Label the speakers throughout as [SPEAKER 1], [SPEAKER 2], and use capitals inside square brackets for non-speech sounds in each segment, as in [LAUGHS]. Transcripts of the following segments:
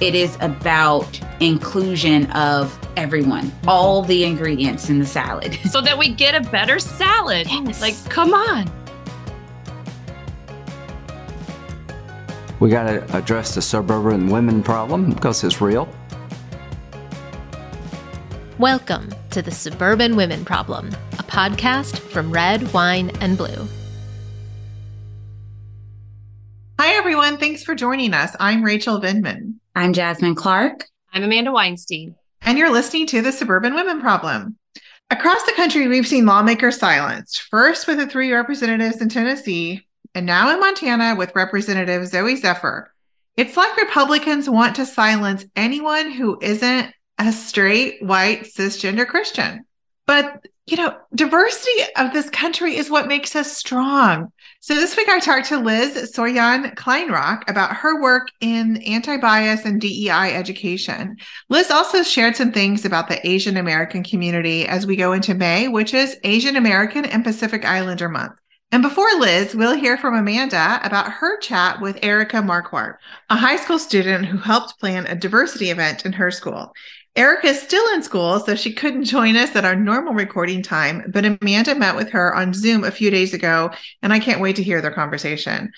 [SPEAKER 1] it is about inclusion of everyone, all the ingredients in the salad.
[SPEAKER 2] so that we get a better salad.
[SPEAKER 1] Yes.
[SPEAKER 2] Like, come on.
[SPEAKER 3] We got to address the suburban women problem because it's real.
[SPEAKER 4] Welcome to the Suburban Women Problem, a podcast from Red, Wine, and Blue.
[SPEAKER 5] Hi, everyone. Thanks for joining us. I'm Rachel Vindman.
[SPEAKER 1] I'm Jasmine Clark.
[SPEAKER 2] I'm Amanda Weinstein.
[SPEAKER 5] And you're listening to the Suburban Women Problem. Across the country, we've seen lawmakers silenced, first with the three representatives in Tennessee, and now in Montana with Representative Zooey Zephyr. It's like Republicans want to silence anyone who isn't a straight, white, cisgender Christian. But, you know, diversity of this country is what makes us strong. So this week I talked to Liz Sohyeon Kleinrock about her work in anti-bias and DEI education. Liz also shared some things about the Asian American community as we go into May, which is Asian American and Pacific Islander Month. And before Liz, we'll hear from Amanda about her chat with Erika Marquardt, a high school student who helped plan a diversity event in her school. Erika is still in school, so she couldn't join us at our normal recording time, but Amanda met with her on Zoom a few days ago, and I can't wait to hear their conversation.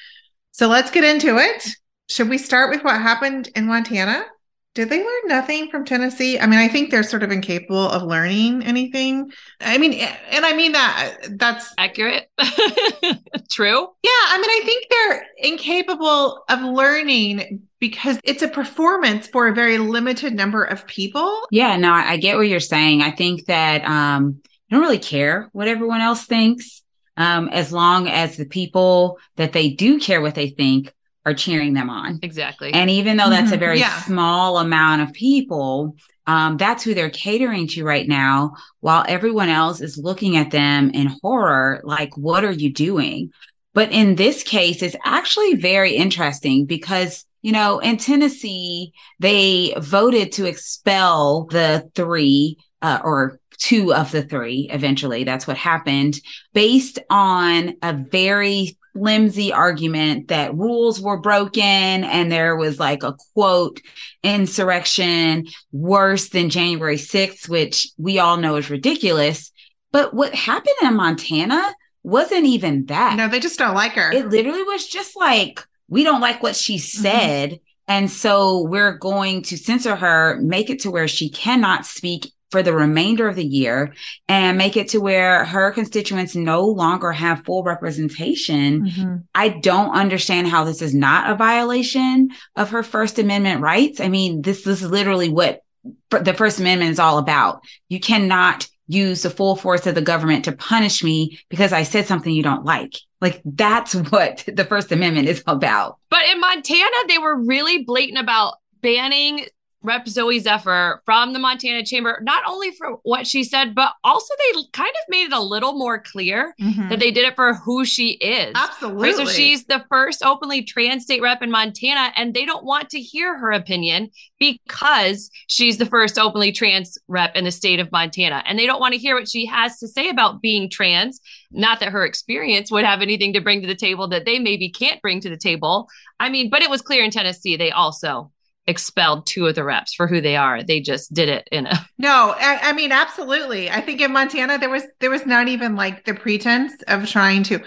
[SPEAKER 5] So let's get into it. Should we start with what happened in Montana? Did they learn nothing from Tennessee? I mean, I think they're sort of incapable of learning anything. I mean, and I mean that that's
[SPEAKER 2] accurate. [LAUGHS] True.
[SPEAKER 5] Yeah. I mean, I think they're incapable of learning because it's a performance for a very limited number of people.
[SPEAKER 1] Yeah, no, I get what you're saying. I think that um, I don't really care what everyone else thinks, um, as long as the people that they do care what they think are cheering them on.
[SPEAKER 2] Exactly.
[SPEAKER 1] And even though that's mm-hmm. a very
[SPEAKER 5] yeah.
[SPEAKER 1] small amount of people, um, that's who they're catering to right now, while everyone else is looking at them in horror, like, what are you doing? But in this case, it's actually very interesting because you know, in Tennessee, they voted to expel the three uh, or two of the three eventually. That's what happened based on a very flimsy argument that rules were broken and there was like a quote insurrection worse than January 6th, which we all know is ridiculous. But what happened in Montana wasn't even that.
[SPEAKER 5] No, they just don't like her.
[SPEAKER 1] It literally was just like, we don't like what she
[SPEAKER 5] Mm-hmm.
[SPEAKER 1] said. Mm-hmm. And so we're going to censor her, make it to where she cannot speak for the remainder of the year and make it to where her constituents no longer have full representation.
[SPEAKER 5] Mm-hmm.
[SPEAKER 1] I don't understand how this is not a violation of her First Amendment rights. I mean, this, this is literally what the First Amendment is all about. You cannot use the full force of the government to punish me because I said something you don't like. Like that's [LAUGHS] what the First Amendment is about.
[SPEAKER 2] But in Montana, they were really blatant about banning Rep Zooey Zephyr from the Montana Chamber, not only for what she said, but also they kind of made it a little more clear
[SPEAKER 5] Mhm.
[SPEAKER 2] that they did it for who she is.
[SPEAKER 5] Absolutely.
[SPEAKER 2] Right, so she's the first openly trans state rep in Montana, and they don't want to hear her opinion because she's the first openly trans rep in the state of Montana. And they don't want to hear what she has to say about being trans. Not that her experience would have anything to bring to the table that they maybe can't bring to the table. I mean, but it was clear in Tennessee, they also expelled two of the reps for who they are. They just did it in a [LAUGHS]
[SPEAKER 5] No, I, I mean absolutely. I think in Montana there was there was not even like the pretense of trying to.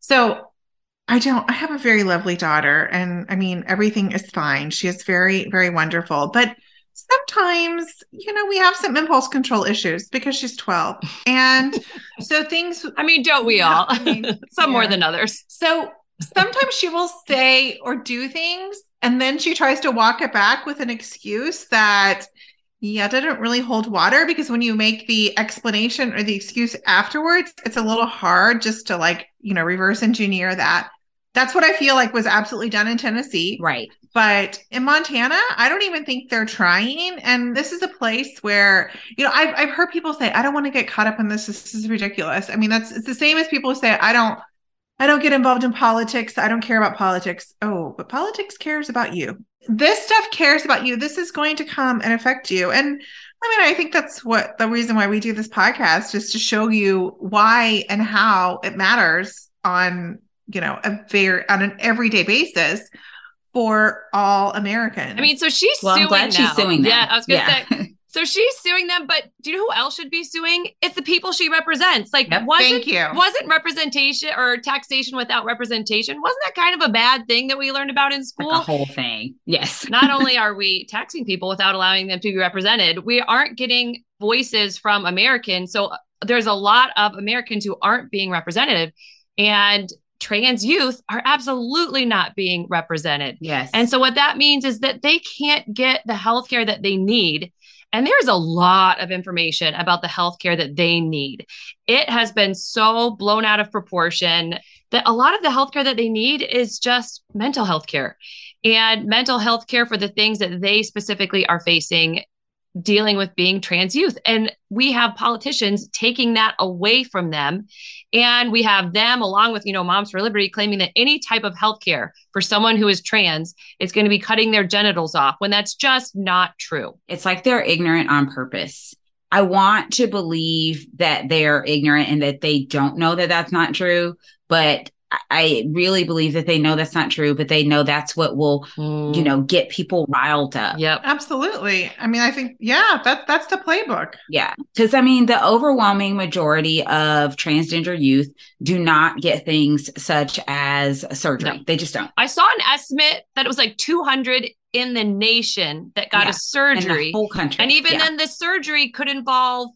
[SPEAKER 5] So I don't. I have a very lovely daughter, and I mean everything is fine. She is very very wonderful, but sometimes you know we have some impulse control issues because she's 12 and so things [LAUGHS]
[SPEAKER 2] I mean, don't we all?
[SPEAKER 5] I mean, [LAUGHS]
[SPEAKER 2] Some more than others.
[SPEAKER 5] So sometimes she will say or do things, and then she tries to walk it back with an excuse that, yeah, didn't really hold water because when you make the explanation or the excuse afterwards, it's a little hard just to like, you know, reverse engineer that. That's what I feel like was absolutely done in Tennessee.
[SPEAKER 1] Right.
[SPEAKER 5] But in Montana, I don't even think they're trying. And this is a place where, you know, I've, I've heard people say, I don't want to get caught up in this. This is ridiculous. I mean, that's it's the same as people say, I don't, I don't get involved in politics. I don't care about politics. Oh, but politics cares about you. This stuff cares about you. This is going to come and affect you. And I mean, I think that's what the reason why we do this podcast is to show you why and how it matters on, you know, a very on an everyday basis for all Americans.
[SPEAKER 2] I mean, so she's
[SPEAKER 1] Well, I'm
[SPEAKER 2] suing
[SPEAKER 1] glad she's suing them.
[SPEAKER 2] Yeah, I was gonna
[SPEAKER 1] Yeah.
[SPEAKER 2] say. So she's suing them, but do you know who else should be suing? It's the people she represents. Like,
[SPEAKER 1] Yep.
[SPEAKER 2] wasn't
[SPEAKER 5] Thank you.
[SPEAKER 2] wasn't representation or taxation without representation? Wasn't that kind of a bad thing that we learned about in school?
[SPEAKER 1] Like a whole thing. Yes. [LAUGHS]
[SPEAKER 2] Not only are we taxing people without allowing them to be represented, we aren't getting voices from Americans. So uh, there's a lot of Americans who aren't being representative, and trans youth are absolutely not being represented.
[SPEAKER 1] Yes.
[SPEAKER 2] And so what that means is that they can't get the healthcare that they need. And there's a lot of information about the healthcare that they need. It has been so blown out of proportion that a lot of the healthcare that they need is just mental health care and mental health care for the things that they specifically are facing dealing with being trans youth. And we have politicians taking that away from them. And we have them, along with, you know, Moms for Liberty, claiming that any type of healthcare for someone who is trans is going to be cutting their genitals off when that's just not true.
[SPEAKER 1] it's like they're ignorant on purpose. I want to believe that they're ignorant and that they don't know that that's not true, but I- I really believe that they know that's not true, but they know that's what will, you mm. know, get people riled up.
[SPEAKER 2] Yep.
[SPEAKER 5] Absolutely. I mean, I think yeah, that's that's the playbook.
[SPEAKER 1] Yeah. Because I mean, the overwhelming majority of transgender youth do not get things such as surgery.
[SPEAKER 2] No.
[SPEAKER 1] They just don't.
[SPEAKER 2] I saw an estimate that it was like 200 in the nation that got
[SPEAKER 1] Yeah.
[SPEAKER 2] a
[SPEAKER 1] In
[SPEAKER 2] surgery.
[SPEAKER 1] the whole country.
[SPEAKER 2] And even
[SPEAKER 1] Yeah.
[SPEAKER 2] then, the surgery could involve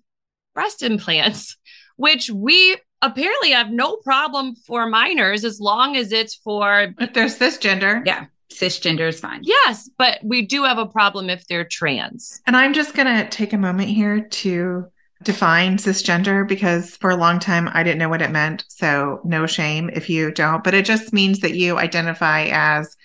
[SPEAKER 2] breast implants, which we apparently I have no problem for minors as long as it's for,
[SPEAKER 5] If there's this gender.
[SPEAKER 1] Yeah. cisgender is fine.
[SPEAKER 2] yes, but we do have a problem if they're trans.
[SPEAKER 5] And I'm just going to take a moment here to define cisgender because for a long time I didn't know what it meant. So, no shame if you don't, but it just means that you identify as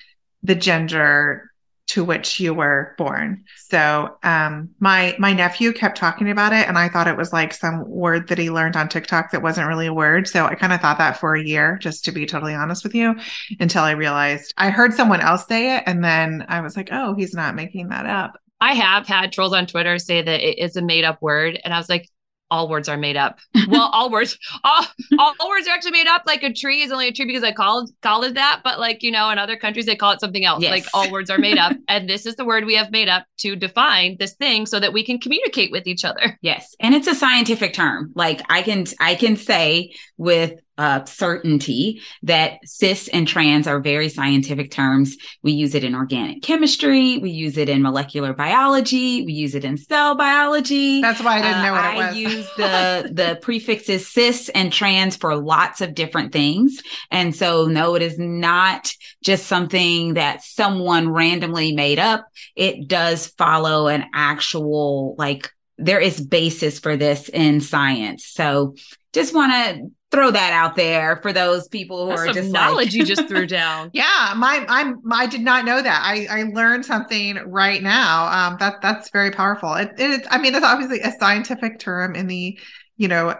[SPEAKER 5] the gender to which you were born. So, um, my my nephew kept talking about it, and I thought it was like some word that he learned on TikTok that wasn't really a word. So I kind of thought that for a year, just to be totally honest with you, until I realized I heard someone else say it, and then I was like, oh, he's not making that up.
[SPEAKER 2] I have had trolls on Twitter say that it is a made up word. And I was like, all words are made up. Well, all words, all, all words are actually made up. Like a tree is only a tree because I called called it that. But like you know, in other countries they call it something else.
[SPEAKER 1] Yes.
[SPEAKER 2] Like all words are made up, [LAUGHS] and this is the word we have made up to define this thing so that we can communicate with each other.
[SPEAKER 1] Yes. And it's a scientific term. Like I can I can say with uh, certainty that cis and trans are very scientific terms. We use it in organic chemistry, we use it in molecular biology, we use it in cell biology.
[SPEAKER 5] That's why I didn't know what
[SPEAKER 1] Uh,
[SPEAKER 5] it was.
[SPEAKER 1] I use [LAUGHS] the the prefixes cis and trans for lots of different things. And so no, it is not just something that someone randomly made up. It does follow an actual like there is basis for this in science. So just want to throw that out there for those people who
[SPEAKER 2] That's
[SPEAKER 1] are just
[SPEAKER 2] knowledge
[SPEAKER 1] like,
[SPEAKER 2] you just threw [LAUGHS] down.
[SPEAKER 5] Yeah, my I'm I did not know that. I I learned something right now. Um, that that's very powerful. It, it I mean, it's obviously a scientific term in the you know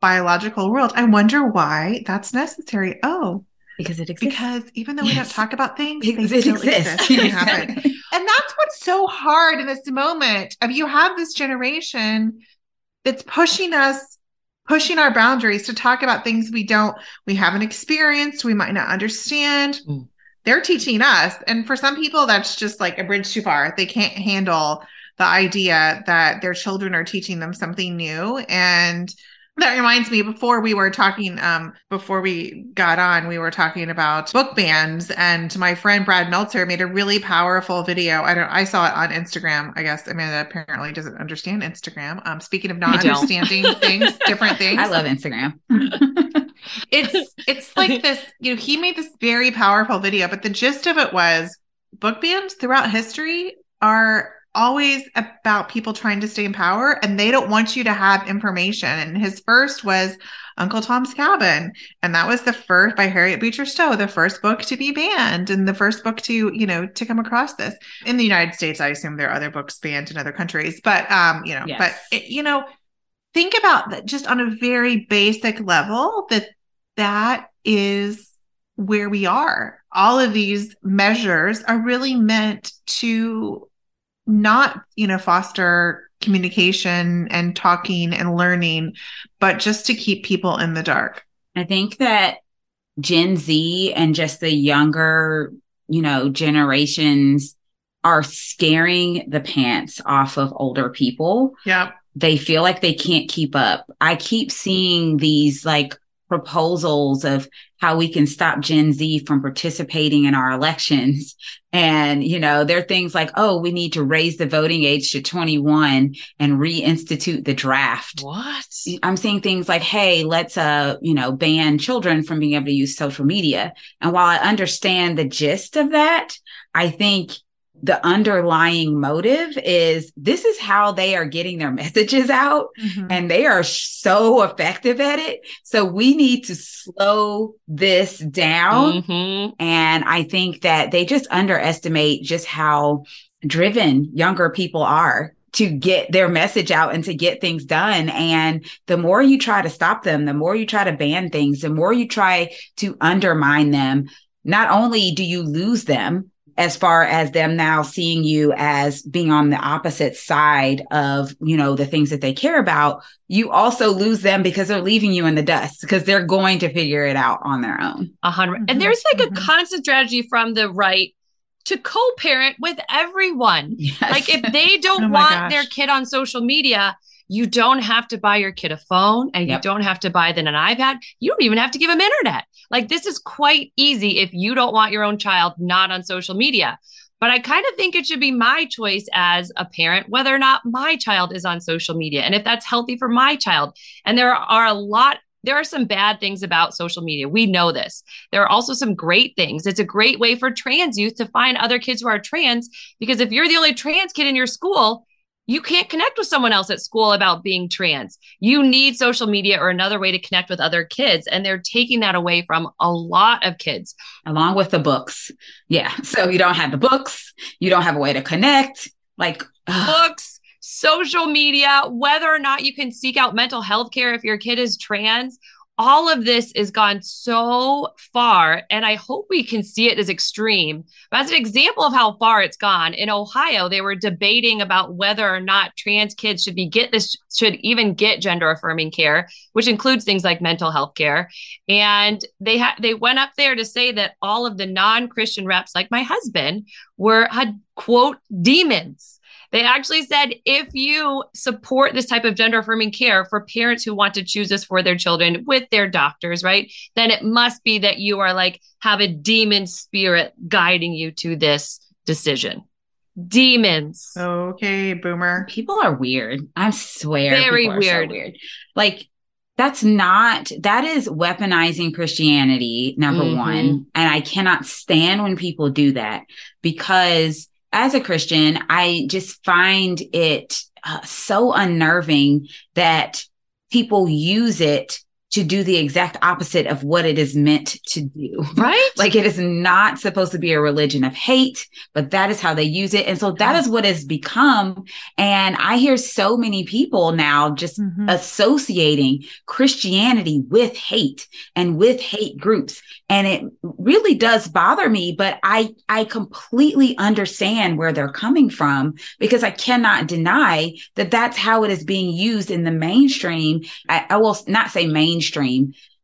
[SPEAKER 5] biological world. I wonder why that's necessary. Oh,
[SPEAKER 1] because it exists.
[SPEAKER 5] because even though we don't talk about things,
[SPEAKER 1] It-
[SPEAKER 5] they
[SPEAKER 1] it
[SPEAKER 5] still
[SPEAKER 1] exists.
[SPEAKER 5] exist [LAUGHS] and happen.
[SPEAKER 1] Exactly.
[SPEAKER 5] And that's what's so hard in this moment of you have this generation that's pushing us, pushing our boundaries to talk about things we don't, we haven't experienced, we might not understand.
[SPEAKER 2] Mm.
[SPEAKER 5] They're teaching us. And for some people, that's just like a bridge too far. They can't handle the idea that their children are teaching them something new. And that reminds me, before we were talking, um, before we got on, we were talking about book bans, and my friend Brad Meltzer made a really powerful video. I don't, I saw it on Instagram. I guess Amanda apparently doesn't understand Instagram. Um, speaking of not understanding [LAUGHS] things, different things.
[SPEAKER 1] I love Instagram. [LAUGHS]
[SPEAKER 5] it's it's like this. You know, he made this very powerful video, but the gist of it was book bans throughout history are always about people trying to stay in power and they don't want you to have information. And his first was Uncle Tom's Cabin. And that was the first by Harriet Beecher Stowe, the first book to be banned and the first book to, you know, to come across this. In the United States, I assume there are other books banned in other countries, but um, you know,
[SPEAKER 1] Yes.
[SPEAKER 5] but it, you know, think about that just on a very basic level that that is where we are. All of these measures are really meant to not, you know, foster communication and talking and learning, but just to keep people in the dark.
[SPEAKER 1] I think that Gen Z and just the younger you know, generations are scaring the pants off of older people.
[SPEAKER 5] Yeah.
[SPEAKER 1] They feel like they can't keep up. I keep seeing these like proposals of how we can stop Gen Z from participating in our elections. And, you know, there are things like, oh, we need to raise the voting age to 21 and reinstitute the draft.
[SPEAKER 2] What?
[SPEAKER 1] I'm seeing things like, hey, let's, uh, you know, ban children from being able to use social media. And while I understand the gist of that, I think the underlying motive is this is how they are getting their [LAUGHS] messages out
[SPEAKER 5] Mhm.
[SPEAKER 1] and they are so effective at it. So we need to slow this down.
[SPEAKER 2] Mhm.
[SPEAKER 1] And I think that they just underestimate just how driven younger people are to get their message out and to get things done. And the more you try to stop them, the more you try to ban things, the more you try to undermine them, not only do you lose them, as far as them now seeing you as being on the opposite side of you know the things that they care about you also lose them because they're leaving you in the dust because they're going to figure it out on their own
[SPEAKER 2] A 100
[SPEAKER 5] Mhm,
[SPEAKER 2] And there's like a
[SPEAKER 5] mhm.
[SPEAKER 2] constant strategy from the right to co-parent with everyone.
[SPEAKER 1] yes.
[SPEAKER 2] Like if they [LAUGHS] don't
[SPEAKER 5] Oh
[SPEAKER 2] want
[SPEAKER 5] gosh.
[SPEAKER 2] their kid on social media, you don't have to buy your kid a phone and
[SPEAKER 1] Yep.
[SPEAKER 2] you don't have to buy them an iPad. You don't even have to give them internet. Like this is quite easy if you don't want your own child not on social media. But I kind of think it should be my choice as a parent whether or not my child is on social media and if that's healthy for my child. And there are a lot there are some bad things about social media. We know this. There are also some great things. It's a great way for trans youth to find other kids who are trans because if you're the only trans kid in your school, you can't connect with someone else at school about being trans. You need social media or another way to connect with other kids. And they're taking that away from a lot of kids.
[SPEAKER 1] along with the books yeah so you don't have the books you don't have a way to connect like ugh.
[SPEAKER 2] Books, social media, whether or not you can seek out mental health care if your kid is trans. All of this has gone so far, and I hope we can see it as extreme. But as an example of how far it's gone, in Ohio, they were debating about whether or not trans kids should be get this should even get gender affirming care, which includes things like mental health care. And they they went up there to say that all of the non-Christian reps, like my husband, were had quote demons. They actually said if you support this type of gender affirming care for parents who want to choose this for their children with their doctors, right? Then it must be that you are like have a demon spirit guiding you to this decision. Demons.
[SPEAKER 5] Okay, boomer.
[SPEAKER 1] people are weird i swear
[SPEAKER 2] Very
[SPEAKER 1] people are so
[SPEAKER 2] weird.
[SPEAKER 1] weird like that's not that is weaponizing christianity number
[SPEAKER 2] Mhm.
[SPEAKER 1] one and i cannot stand when people do that because as a christian i just find it uh, so unnerving that people use it to do the exact opposite of what it is meant to do [LAUGHS]
[SPEAKER 2] Right?
[SPEAKER 1] like it is not supposed to be a religion of hate, but that is how they use it. And so that is what it's become. And I hear so many people now just
[SPEAKER 5] Mhm.
[SPEAKER 1] associating Christianity with hate and with hate groups. And it really does bother me, but I, I completely understand where they're coming from because I cannot deny that that's how it is being used in the mainstream. I, I will not say mainstream,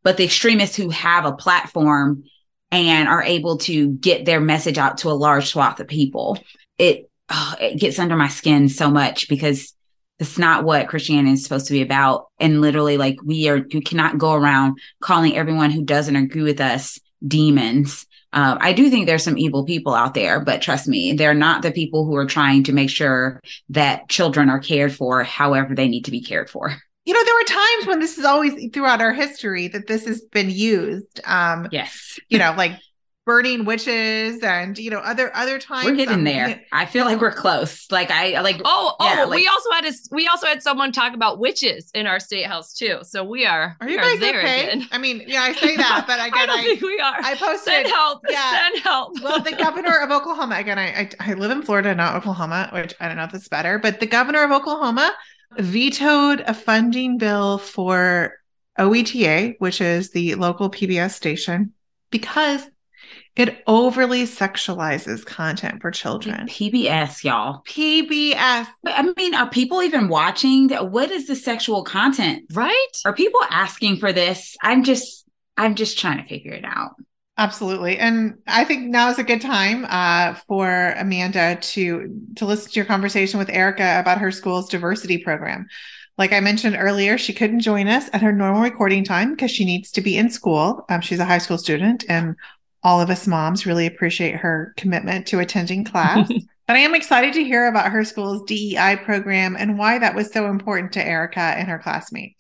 [SPEAKER 1] but the extremists who have a platform and are able to get their message out to a large swath of people. It, oh, it gets under my skin so much because it's not what Christianity is supposed to be about. And literally, like we are, you cannot go around calling everyone who doesn't agree with us demons. Um, I do think there's some evil people out there, but trust me, they're not the people who are trying to make sure that children are cared for however they need to be cared for. [LAUGHS]
[SPEAKER 5] You know, there were times when this is always throughout our history that this has been used. Um,
[SPEAKER 1] Yes.
[SPEAKER 5] you know, like burning witches and you know other other times.
[SPEAKER 1] We're getting
[SPEAKER 5] um,
[SPEAKER 1] there. I feel like we're close. Like I like
[SPEAKER 2] Oh, oh,
[SPEAKER 1] Yeah, like-
[SPEAKER 2] we also had a we also had someone talk about witches in our state house too. So we are
[SPEAKER 5] Are you
[SPEAKER 2] are
[SPEAKER 5] guys
[SPEAKER 2] there
[SPEAKER 5] okay?
[SPEAKER 2] again.
[SPEAKER 5] I mean, yeah, I say that, but [LAUGHS]
[SPEAKER 2] I
[SPEAKER 5] again,
[SPEAKER 2] don't
[SPEAKER 5] I,
[SPEAKER 2] think we are.
[SPEAKER 5] I posted.
[SPEAKER 2] Send help.
[SPEAKER 5] yeah.
[SPEAKER 2] Send help.
[SPEAKER 5] well, the governor of Oklahoma again. I, I I live in Florida, not Oklahoma, which I don't know if it's better, but the governor of Oklahoma vetoed a funding bill for OETA, which is the local PBS station, because it overly sexualizes content for children.
[SPEAKER 1] PBS, y'all.
[SPEAKER 5] PBS.
[SPEAKER 1] I mean, are people even watching? What is the sexual content?
[SPEAKER 2] right?
[SPEAKER 1] Are people asking for this? I'm just I'm just trying to figure it out.
[SPEAKER 5] Absolutely. And I think now is a good time uh, for Amanda to to listen to your conversation with Erika about her school's diversity program. Like I mentioned earlier, she couldn't join us at her normal recording time because she needs to be in school. Um, she's a high school student, and all of us moms really appreciate her commitment to attending class. [LAUGHS] but I am excited to hear about her school's DEI program and why that was so important to Erika and her classmates.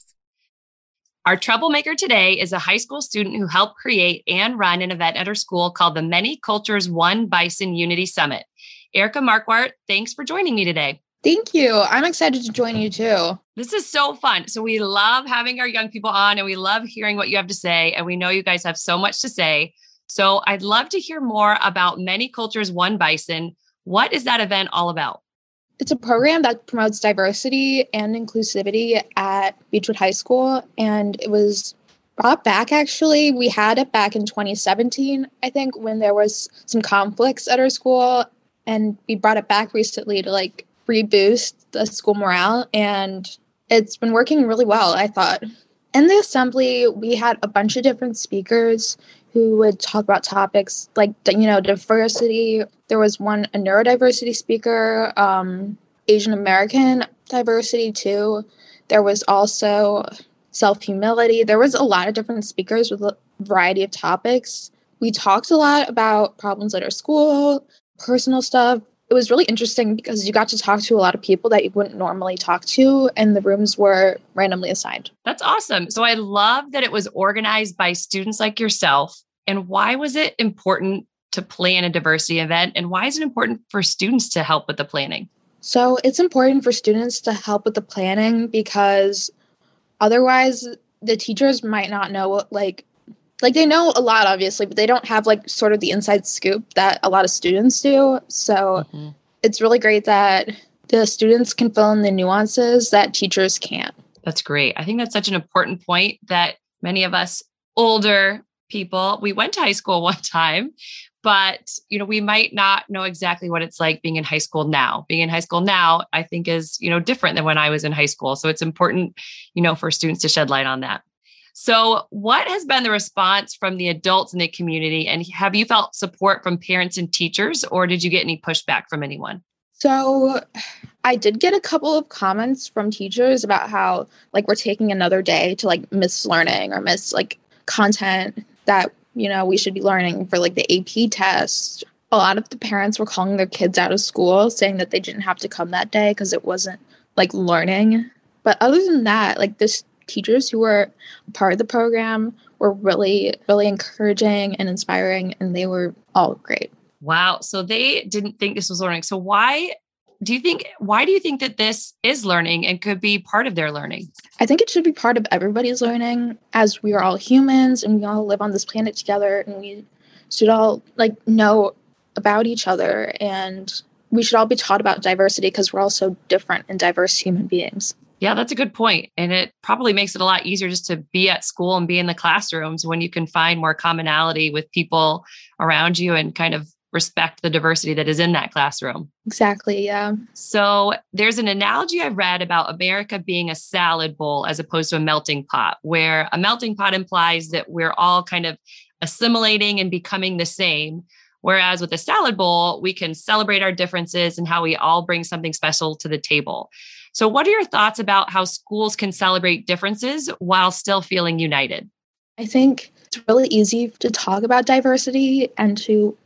[SPEAKER 2] Our troublemaker today is a high school student who helped create and run an event at her school called the Many Cultures One Bison Unity Summit. Erika Marquardt, thanks for joining me today.
[SPEAKER 6] Thank you. I'm excited to join you too.
[SPEAKER 2] This is so fun. So, we love having our young people on and we love hearing what you have to say. And we know you guys have so much to say. So, I'd love to hear more about Many Cultures One Bison. What is that event all about?
[SPEAKER 6] It's a program that promotes diversity and inclusivity at Beachwood High School. And it was brought back actually. We had it back in 2017, I think, when there was some conflicts at our school. And we brought it back recently to like reboost the school morale. And it's been working really well, I thought. In the assembly, we had a bunch of different speakers who would talk about topics like you know diversity. There was one a neurodiversity speaker um, asian american diversity too. There was also self humility there was a lot of different speakers with a variety of topics. We talked a lot about problems at our school personal stuff it was really interesting because you got to talk to a lot of people that you wouldn't normally talk to, and the rooms were randomly assigned.
[SPEAKER 2] That's awesome. So I love that it was organized by students like yourself. And why was it important to plan a diversity event? And why is it important for students to help with the planning?
[SPEAKER 6] So it's important for students to help with the planning because otherwise the teachers might not know what like like they know a lot obviously but they don't have like sort of the inside scoop that a lot of students do. So mm-hmm. it's really great that the students can fill in the nuances that teachers can't.
[SPEAKER 2] That's great. I think that's such an important point that many of us older people we went to high school [LAUGHS] one time but you know we might not know exactly what it's like being in high school now. Being in high school now i think is you know different than when i was in high school. So it's important you know for students to shed light on that so, what has been the response from the adults in the community? And have you felt support from parents and teachers, or did you get any pushback from anyone?
[SPEAKER 6] So, I did get a couple of comments from teachers about how, like, we're taking another day to like miss learning or miss like content that, you know, we should be learning for like the AP test. A lot of the parents were calling their kids out of school saying that they didn't have to come that day because it wasn't like learning. But other than that, like this teachers who were part of the program were really, really encouraging and inspiring, and they were all great.
[SPEAKER 2] Wow. So they didn't think this was learning. So why do you think why do you think that this is learning and could be part of their learning?
[SPEAKER 6] I think it should be part of everybody's learning as we are all humans and we all live on this planet together and we should all like know about each other and we should all be taught about diversity because we're all so different and diverse human beings.
[SPEAKER 2] Yeah, that's a good point. And it probably makes it a lot easier just to be at school and be in the classrooms when you can find more commonality with people around you and kind of respect the diversity that is in that classroom.
[SPEAKER 6] Exactly. Yeah.
[SPEAKER 2] So there's an analogy I read about America being a salad bowl as opposed to a melting pot, where a melting pot implies that we're all kind of assimilating and becoming the same. Whereas with a salad bowl, we can celebrate our differences and how we all bring something special to the table. So, what are your thoughts about how schools can celebrate differences while still feeling united?
[SPEAKER 6] I think it's really easy to talk about diversity and to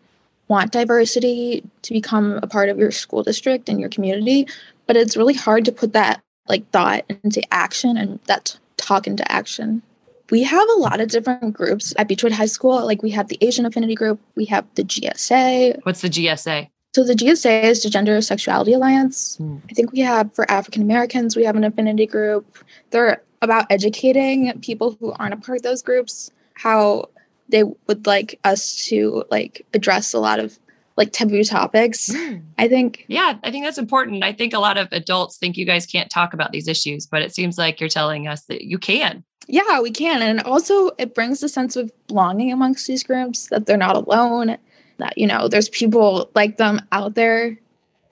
[SPEAKER 6] want diversity to become a part of your school district and your community, but it's really hard to put that like thought into action and that talk into action. We have a lot of different groups at Beachwood High School. Like we have the Asian Affinity Group, we have the GSA.
[SPEAKER 2] What's the GSA?
[SPEAKER 6] So the GSA is the Gender Sexuality Alliance. Mm. I think we have for African Americans, we have an affinity group. They're about educating people who aren't a part of those groups how they would like us to like address a lot of like taboo topics. Mm. I think
[SPEAKER 2] Yeah, I think that's important. I think a lot of adults think you guys can't talk about these issues, but it seems like you're telling us that you can.
[SPEAKER 6] Yeah, we can. And also it brings a sense of belonging amongst these groups that they're not alone that you know there's people like them out there and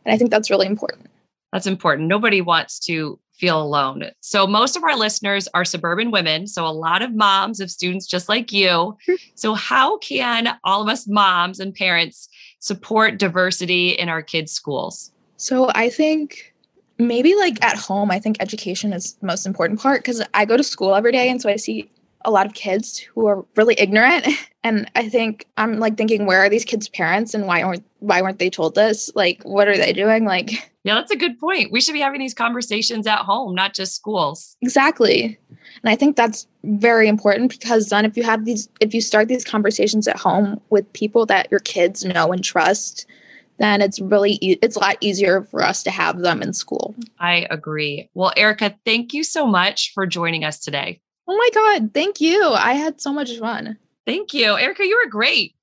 [SPEAKER 6] i think that's really important
[SPEAKER 2] that's important nobody wants to feel alone. So, most of our listeners are suburban women. So, a lot of moms of students just like you. [LAUGHS] So, how can all of us moms and parents support diversity in our kids' schools?
[SPEAKER 6] So, I think maybe like at home, I think education is the most important part because I go to school every day. And so I see a lot of kids who are really ignorant. [LAUGHS] And i think i'm like thinking where are these kids parents and why aren't why weren't they told this? Like what are they doing? Like [LAUGHS]
[SPEAKER 2] yeah that's a good point. We should be having these conversations at home not just schools.
[SPEAKER 6] Exactly. And i think that's very important because then if you have these if you start these conversations at home with people that your kids know and trust then it's really e- it's a lot easier for us to have them in school.
[SPEAKER 2] I agree. Well erika thank you so much for joining us today
[SPEAKER 6] Oh my God. Thank you. I had so much fun.
[SPEAKER 2] Thank you. Erika, you were great.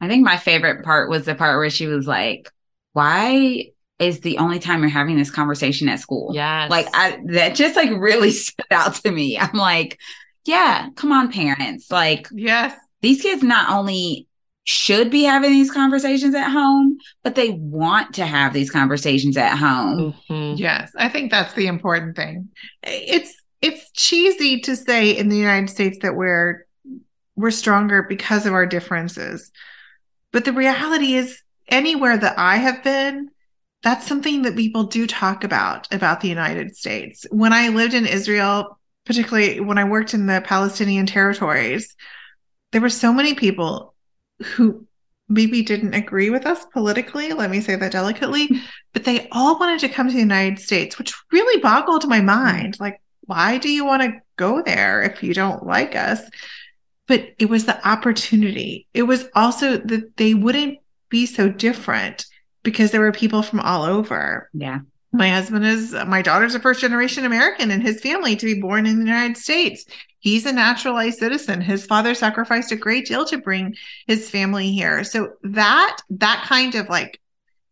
[SPEAKER 1] I think my favorite part was the part where she was like, why is the only time you're having this conversation at school?
[SPEAKER 2] Yes.
[SPEAKER 1] Like I that just like really [LAUGHS] stood out to me. I'm like, yeah, come on, parents. Like,
[SPEAKER 5] yes,
[SPEAKER 1] these kids not only should be having these conversations at home, but they want to have these conversations at home.
[SPEAKER 5] Mm-hmm. Yes, I think that's the important thing. It's it's cheesy to say in the United States that we're we're stronger because of our differences. But the reality is anywhere that I have been, that's something that people do talk about about the United States. When I lived in Israel, particularly when I worked in the Palestinian territories, there were so many people who maybe didn't agree with us politically, let me say that delicately, [LAUGHS] but they all wanted to come to the United States, which really boggled my mind. Like, why do you want to go there if you don't like us? But it was the opportunity. It was also that they wouldn't be so different because there were people from all over.
[SPEAKER 1] Yeah.
[SPEAKER 5] My husband is, my daughter's a first generation American in his family to be born in the United States. He's a naturalized citizen. His father sacrificed a great deal to bring his family here. So that, that kind of like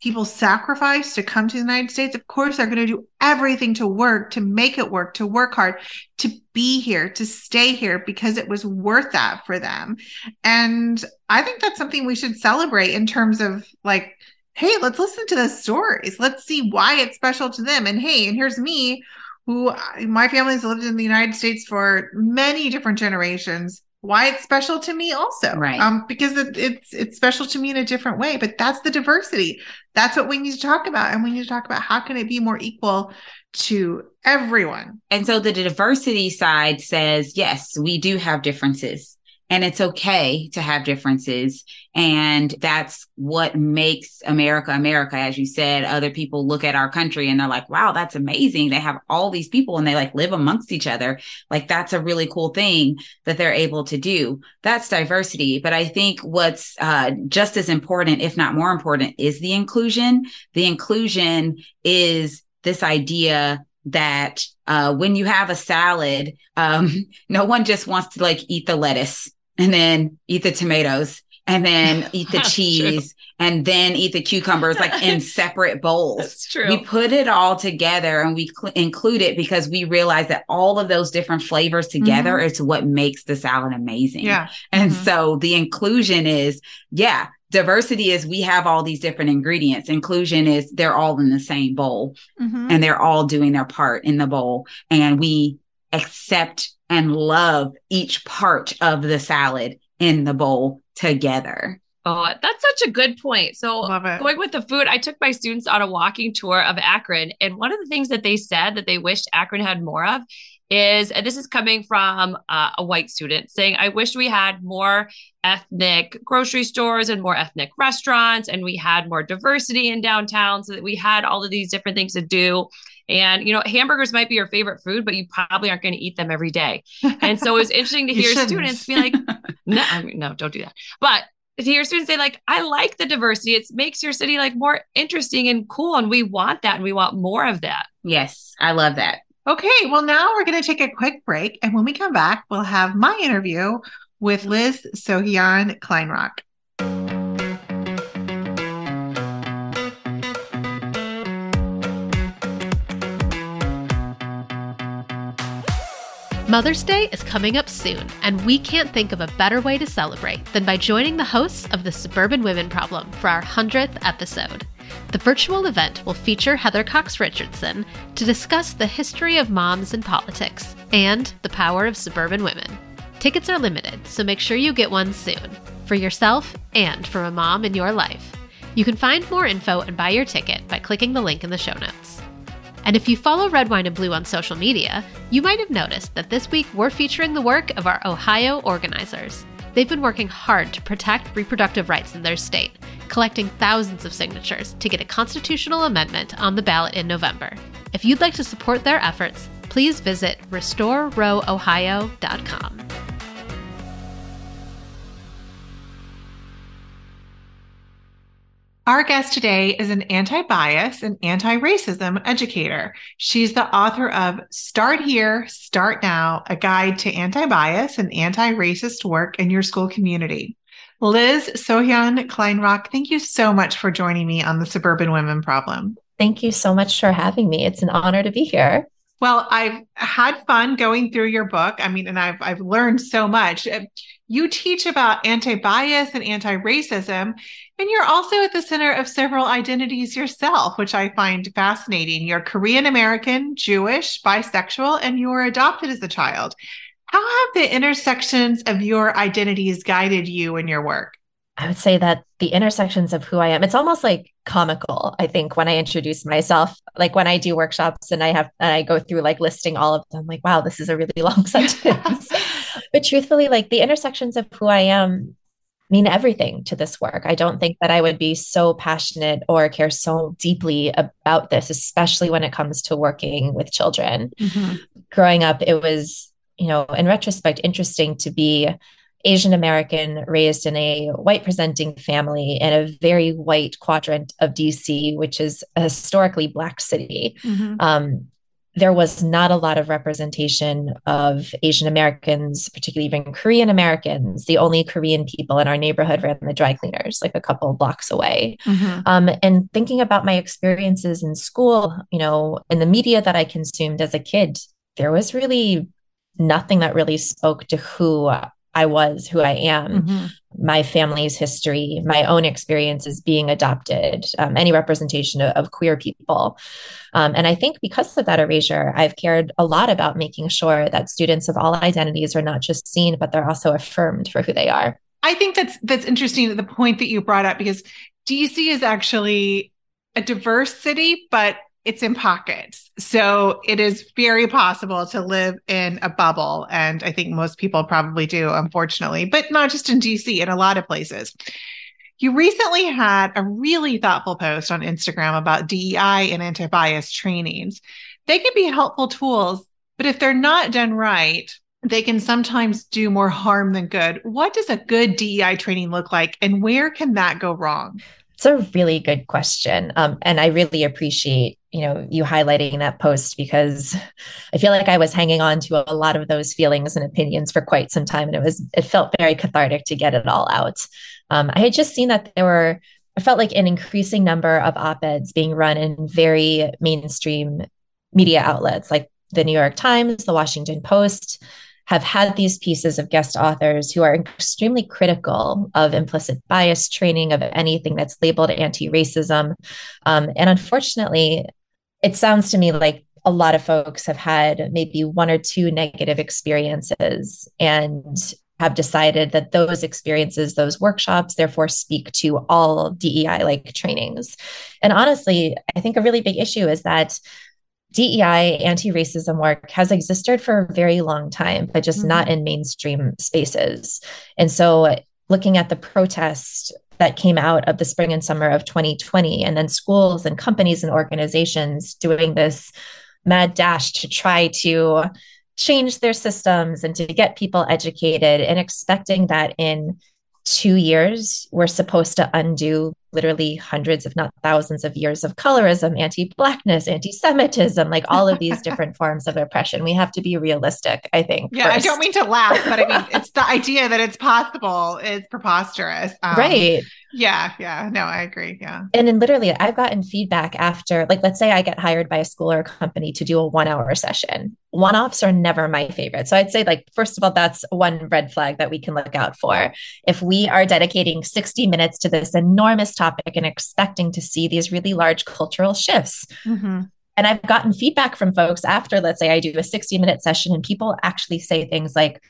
[SPEAKER 5] people sacrifice to come to the United States, of course, they're going to do everything to work, to make it work, to work hard, to be here, to stay here because it was worth that for them. And I think that's something we should celebrate in terms of like, hey, let's listen to the stories. Let's see why it's special to them. And hey, and here's me who my family's lived in the United States for many different generations why it's special to me also.
[SPEAKER 1] Right.
[SPEAKER 5] Um because it, it's it's special to me in a different way but that's the diversity. That's what we need to talk about and we need to talk about how can it be more equal to everyone.
[SPEAKER 1] And so the diversity side says yes we do have differences and it's okay to have differences. And that's what makes America America. As you said, other people look at our country and they're like, wow, that's amazing. They have all these people and they like live amongst each other. Like that's a really cool thing that they're able to do. That's diversity. But I think what's uh, just as important, if not more important, is the inclusion. The inclusion is this idea that uh, when you have a salad, um, [LAUGHS] no one just wants to like eat the lettuce and then eat the tomatoes and then [LAUGHS] eat the cheese and then eat the cucumbers like in [LAUGHS] separate bowls.
[SPEAKER 2] That's true.
[SPEAKER 1] We put it all together and we cl- include it because we realize that all of those different flavors together mm-hmm. is what makes the salad amazing.
[SPEAKER 5] Yeah.
[SPEAKER 1] And
[SPEAKER 5] mm-hmm.
[SPEAKER 1] so the inclusion is, yeah, diversity is we have all these different ingredients. Inclusion is they're all in the same bowl mm-hmm. and they're all doing their part in the bowl. And we accept and love each part of the salad in the bowl together.
[SPEAKER 2] Oh, that's such a good point. So, going with the food, I took my students on a walking tour of Akron. And one of the things that they said that they wished Akron had more of is, and this is coming from uh, a white student saying, I wish we had more ethnic grocery stores and more ethnic restaurants, and we had more diversity in downtown so that we had all of these different things to do. And, you know, hamburgers might be your favorite food, but you probably aren't going to eat them every day. And so it was interesting to [LAUGHS] hear students be like, no, I mean, no, don't do that. But to hear students say, like, I like the diversity. It makes your city like more interesting and cool. And we want that. And we want more of that.
[SPEAKER 1] Yes, I love that.
[SPEAKER 5] Okay. Well, now we're going to take a quick break. And when we come back, we'll have my interview with Liz Sohyeon Kleinrock.
[SPEAKER 4] Mother's Day is coming up soon, and we can't think of a better way to celebrate than by joining the hosts of the Suburban Women Problem for our 100th episode. The virtual event will feature Heather Cox Richardson to discuss the history of moms in politics and the power of suburban women. Tickets are limited, so make sure you get one soon for yourself and for a mom in your life. You can find more info and buy your ticket by clicking the link in the show notes. And if you follow Red Wine and Blue on social media, you might have noticed that this week we're featuring the work of our Ohio organizers. They've been working hard to protect reproductive rights in their state, collecting thousands of signatures to get a constitutional amendment on the ballot in November. If you'd like to support their efforts, please visit restorerowOhio.com.
[SPEAKER 5] Our guest today is an anti bias and anti racism educator. She's the author of Start Here, Start Now A Guide to Anti Bias and Anti Racist Work in Your School Community. Liz Sohyeon Kleinrock, thank you so much for joining me on the Suburban Women Problem.
[SPEAKER 7] Thank you so much for having me. It's an honor to be here.
[SPEAKER 5] Well, I've had fun going through your book. I mean, and I've I've learned so much. You teach about anti-bias and anti-racism, and you're also at the center of several identities yourself, which I find fascinating. You're Korean American, Jewish, bisexual, and you were adopted as a child. How have the intersections of your identities guided you in your work?
[SPEAKER 7] I would say that the intersections of who I am, it's almost like comical, I think, when I introduce myself. Like when I do workshops and I have and I go through like listing all of them, like, wow, this is a really [LAUGHS] long sentence. [LAUGHS] but truthfully, like the intersections of who I am mean everything to this work. I don't think that I would be so passionate or care so deeply about this, especially when it comes to working with children. Mm-hmm. Growing up, it was, you know, in retrospect, interesting to be Asian American, raised in a white presenting family in a very white quadrant of DC, which is a historically Black city. Mm-hmm. Um, there was not a lot of representation of Asian Americans, particularly even Korean Americans. The only Korean people in our neighborhood ran the dry cleaners, like a couple blocks away. Mm-hmm. Um, and thinking about my experiences in school, you know, in the media that I consumed as a kid, there was really nothing that really spoke to who I was, who I am, mm-hmm. my family's history, my own experiences being adopted, um, any representation of, of queer people. Um, and I think because of that erasure, I've cared a lot about making sure that students of all identities are not just seen, but they're also affirmed for who they are.
[SPEAKER 5] I think that's that's interesting the point that you brought up because DC is actually a diverse city, but it's in pockets. So it is very possible to live in a bubble. And I think most people probably do, unfortunately, but not just in DC, in a lot of places. You recently had a really thoughtful post on Instagram about DEI and anti bias trainings. They can be helpful tools, but if they're not done right, they can sometimes do more harm than good. What does a good DEI training look like, and where can that go wrong?
[SPEAKER 7] It's a really good question. Um, and I really appreciate you know you highlighting that post because i feel like i was hanging on to a lot of those feelings and opinions for quite some time and it was it felt very cathartic to get it all out. Um, i had just seen that there were i felt like an increasing number of op-eds being run in very mainstream media outlets like the new york times the washington post have had these pieces of guest authors who are extremely critical of implicit bias training of anything that's labeled anti-racism. Um, and unfortunately it sounds to me like a lot of folks have had maybe one or two negative experiences and have decided that those experiences, those workshops, therefore speak to all DEI like trainings. And honestly, I think a really big issue is that DEI anti racism work has existed for a very long time, but just mm-hmm. not in mainstream spaces. And so looking at the protest that came out of the spring and summer of 2020 and then schools and companies and organizations doing this mad dash to try to change their systems and to get people educated and expecting that in two years we're supposed to undo literally hundreds if not thousands of years of colorism anti-blackness anti-semitism like all of these different [LAUGHS] forms of oppression we have to be realistic i think
[SPEAKER 5] yeah first. i don't mean to laugh but i mean [LAUGHS] it's the idea that it's possible is preposterous
[SPEAKER 7] um, right
[SPEAKER 5] Yeah, yeah. No, I agree. Yeah.
[SPEAKER 7] And then literally, I've gotten feedback after, like, let's say I get hired by a school or a company to do a one hour session. One offs are never my favorite. So I'd say, like, first of all, that's one red flag that we can look out for. If we are dedicating 60 minutes to this enormous topic and expecting to see these really large cultural shifts, mm-hmm. And I've gotten feedback from folks after, let's say I do a 60 minute session, and people actually say things like,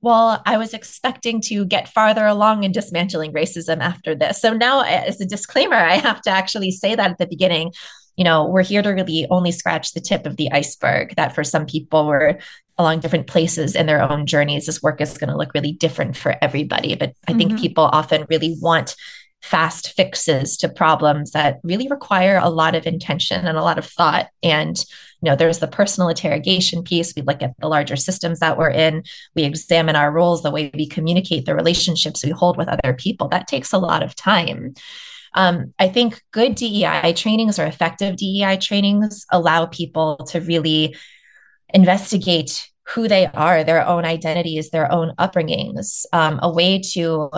[SPEAKER 7] well, I was expecting to get farther along in dismantling racism after this. So now, as a disclaimer, I have to actually say that at the beginning. You know, we're here to really only scratch the tip of the iceberg. That for some people, we're along different places in their own journeys. This work is going to look really different for everybody. But I mm-hmm. think people often really want fast fixes to problems that really require a lot of intention and a lot of thought. And you know there's the personal interrogation piece. We look at the larger systems that we're in. We examine our roles the way we communicate the relationships we hold with other people. That takes a lot of time. Um, I think good DEI trainings or effective DEI trainings allow people to really investigate who they are, their own identities, their own upbringings, um, a way to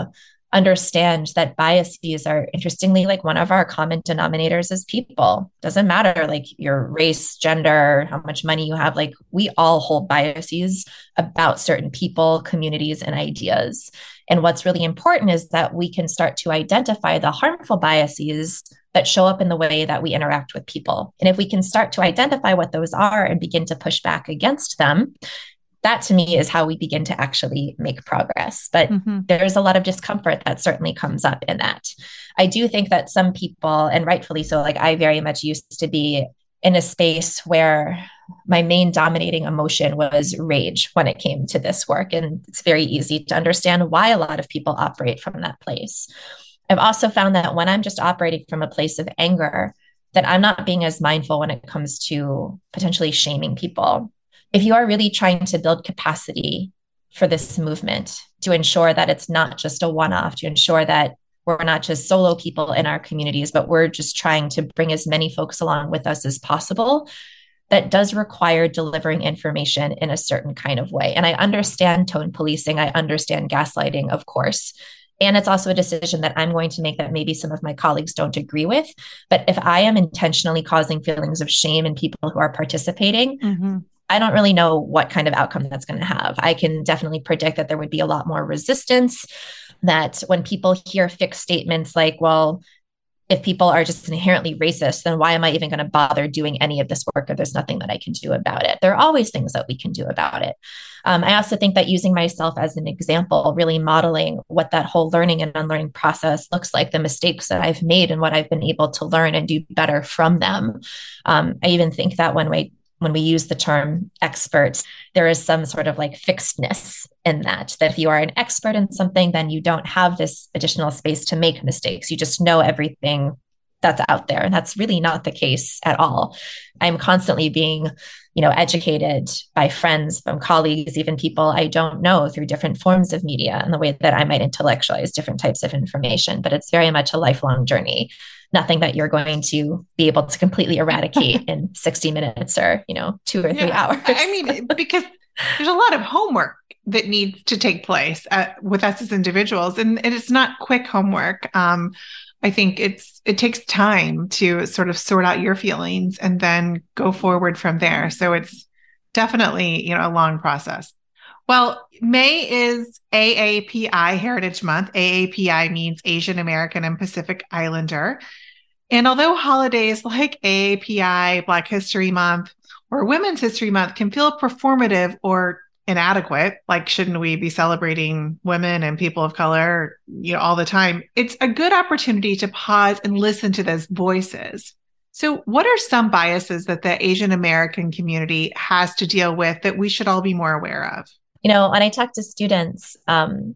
[SPEAKER 7] understand that biases are interestingly like one of our common denominators as people doesn't matter like your race gender how much money you have like we all hold biases about certain people communities and ideas and what's really important is that we can start to identify the harmful biases that show up in the way that we interact with people. And if we can start to identify what those are and begin to push back against them, that to me is how we begin to actually make progress. But mm-hmm. there's a lot of discomfort that certainly comes up in that. I do think that some people, and rightfully so, like I very much used to be in a space where my main dominating emotion was rage when it came to this work. And it's very easy to understand why a lot of people operate from that place. I've also found that when I'm just operating from a place of anger, that I'm not being as mindful when it comes to potentially shaming people if you are really trying to build capacity for this movement to ensure that it's not just a one off, to ensure that we're not just solo people in our communities, but we're just trying to bring as many folks along with us as possible. That does require delivering information in a certain kind of way. And I understand tone policing, I understand gaslighting, of course. And it's also a decision that I'm going to make that maybe some of my colleagues don't agree with. But if I am intentionally causing feelings of shame in people who are participating, mm-hmm. I don't really know what kind of outcome that's going to have. I can definitely predict that there would be a lot more resistance. That when people hear fixed statements like, well, if people are just inherently racist, then why am I even going to bother doing any of this work if there's nothing that I can do about it? There are always things that we can do about it. Um, I also think that using myself as an example, really modeling what that whole learning and unlearning process looks like, the mistakes that I've made and what I've been able to learn and do better from them. Um, I even think that when we when we use the term expert, there is some sort of like fixedness in that. That if you are an expert in something, then you don't have this additional space to make mistakes. You just know everything that's out there. And that's really not the case at all. I'm constantly being, you know, educated by friends, from colleagues, even people I don't know through different forms of media and the way that I might intellectualize different types of information. But it's very much a lifelong journey nothing that you're going to be able to completely eradicate [LAUGHS] in 60 minutes or, you know, two or three yeah. hours.
[SPEAKER 5] I mean, [LAUGHS] because there's a lot of homework that needs to take place uh, with us as individuals and, and it's not quick homework. Um, I think it's it takes time to sort of sort out your feelings and then go forward from there. So it's definitely, you know, a long process. Well, May is AAPI Heritage Month. AAPI means Asian American and Pacific Islander. And although holidays like AAPI, Black History Month, or Women's History Month can feel performative or inadequate, like shouldn't we be celebrating women and people of color, you know, all the time? It's a good opportunity to pause and listen to those voices. So, what are some biases that the Asian American community has to deal with that we should all be more aware of?
[SPEAKER 7] You know, when I talk to students, um,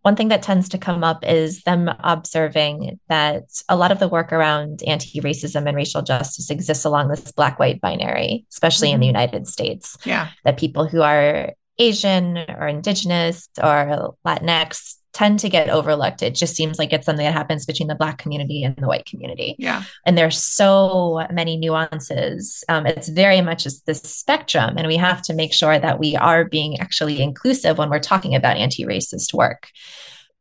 [SPEAKER 7] one thing that tends to come up is them observing that a lot of the work around anti racism and racial justice exists along this black white binary, especially mm-hmm. in the mm-hmm. United States.
[SPEAKER 5] Yeah.
[SPEAKER 7] That people who are Asian or Indigenous or Latinx tend to get overlooked. It just seems like it's something that happens between the Black community and the white community.
[SPEAKER 5] Yeah.
[SPEAKER 7] And there's so many nuances. Um, it's very much this spectrum. And we have to make sure that we are being actually inclusive when we're talking about anti racist work.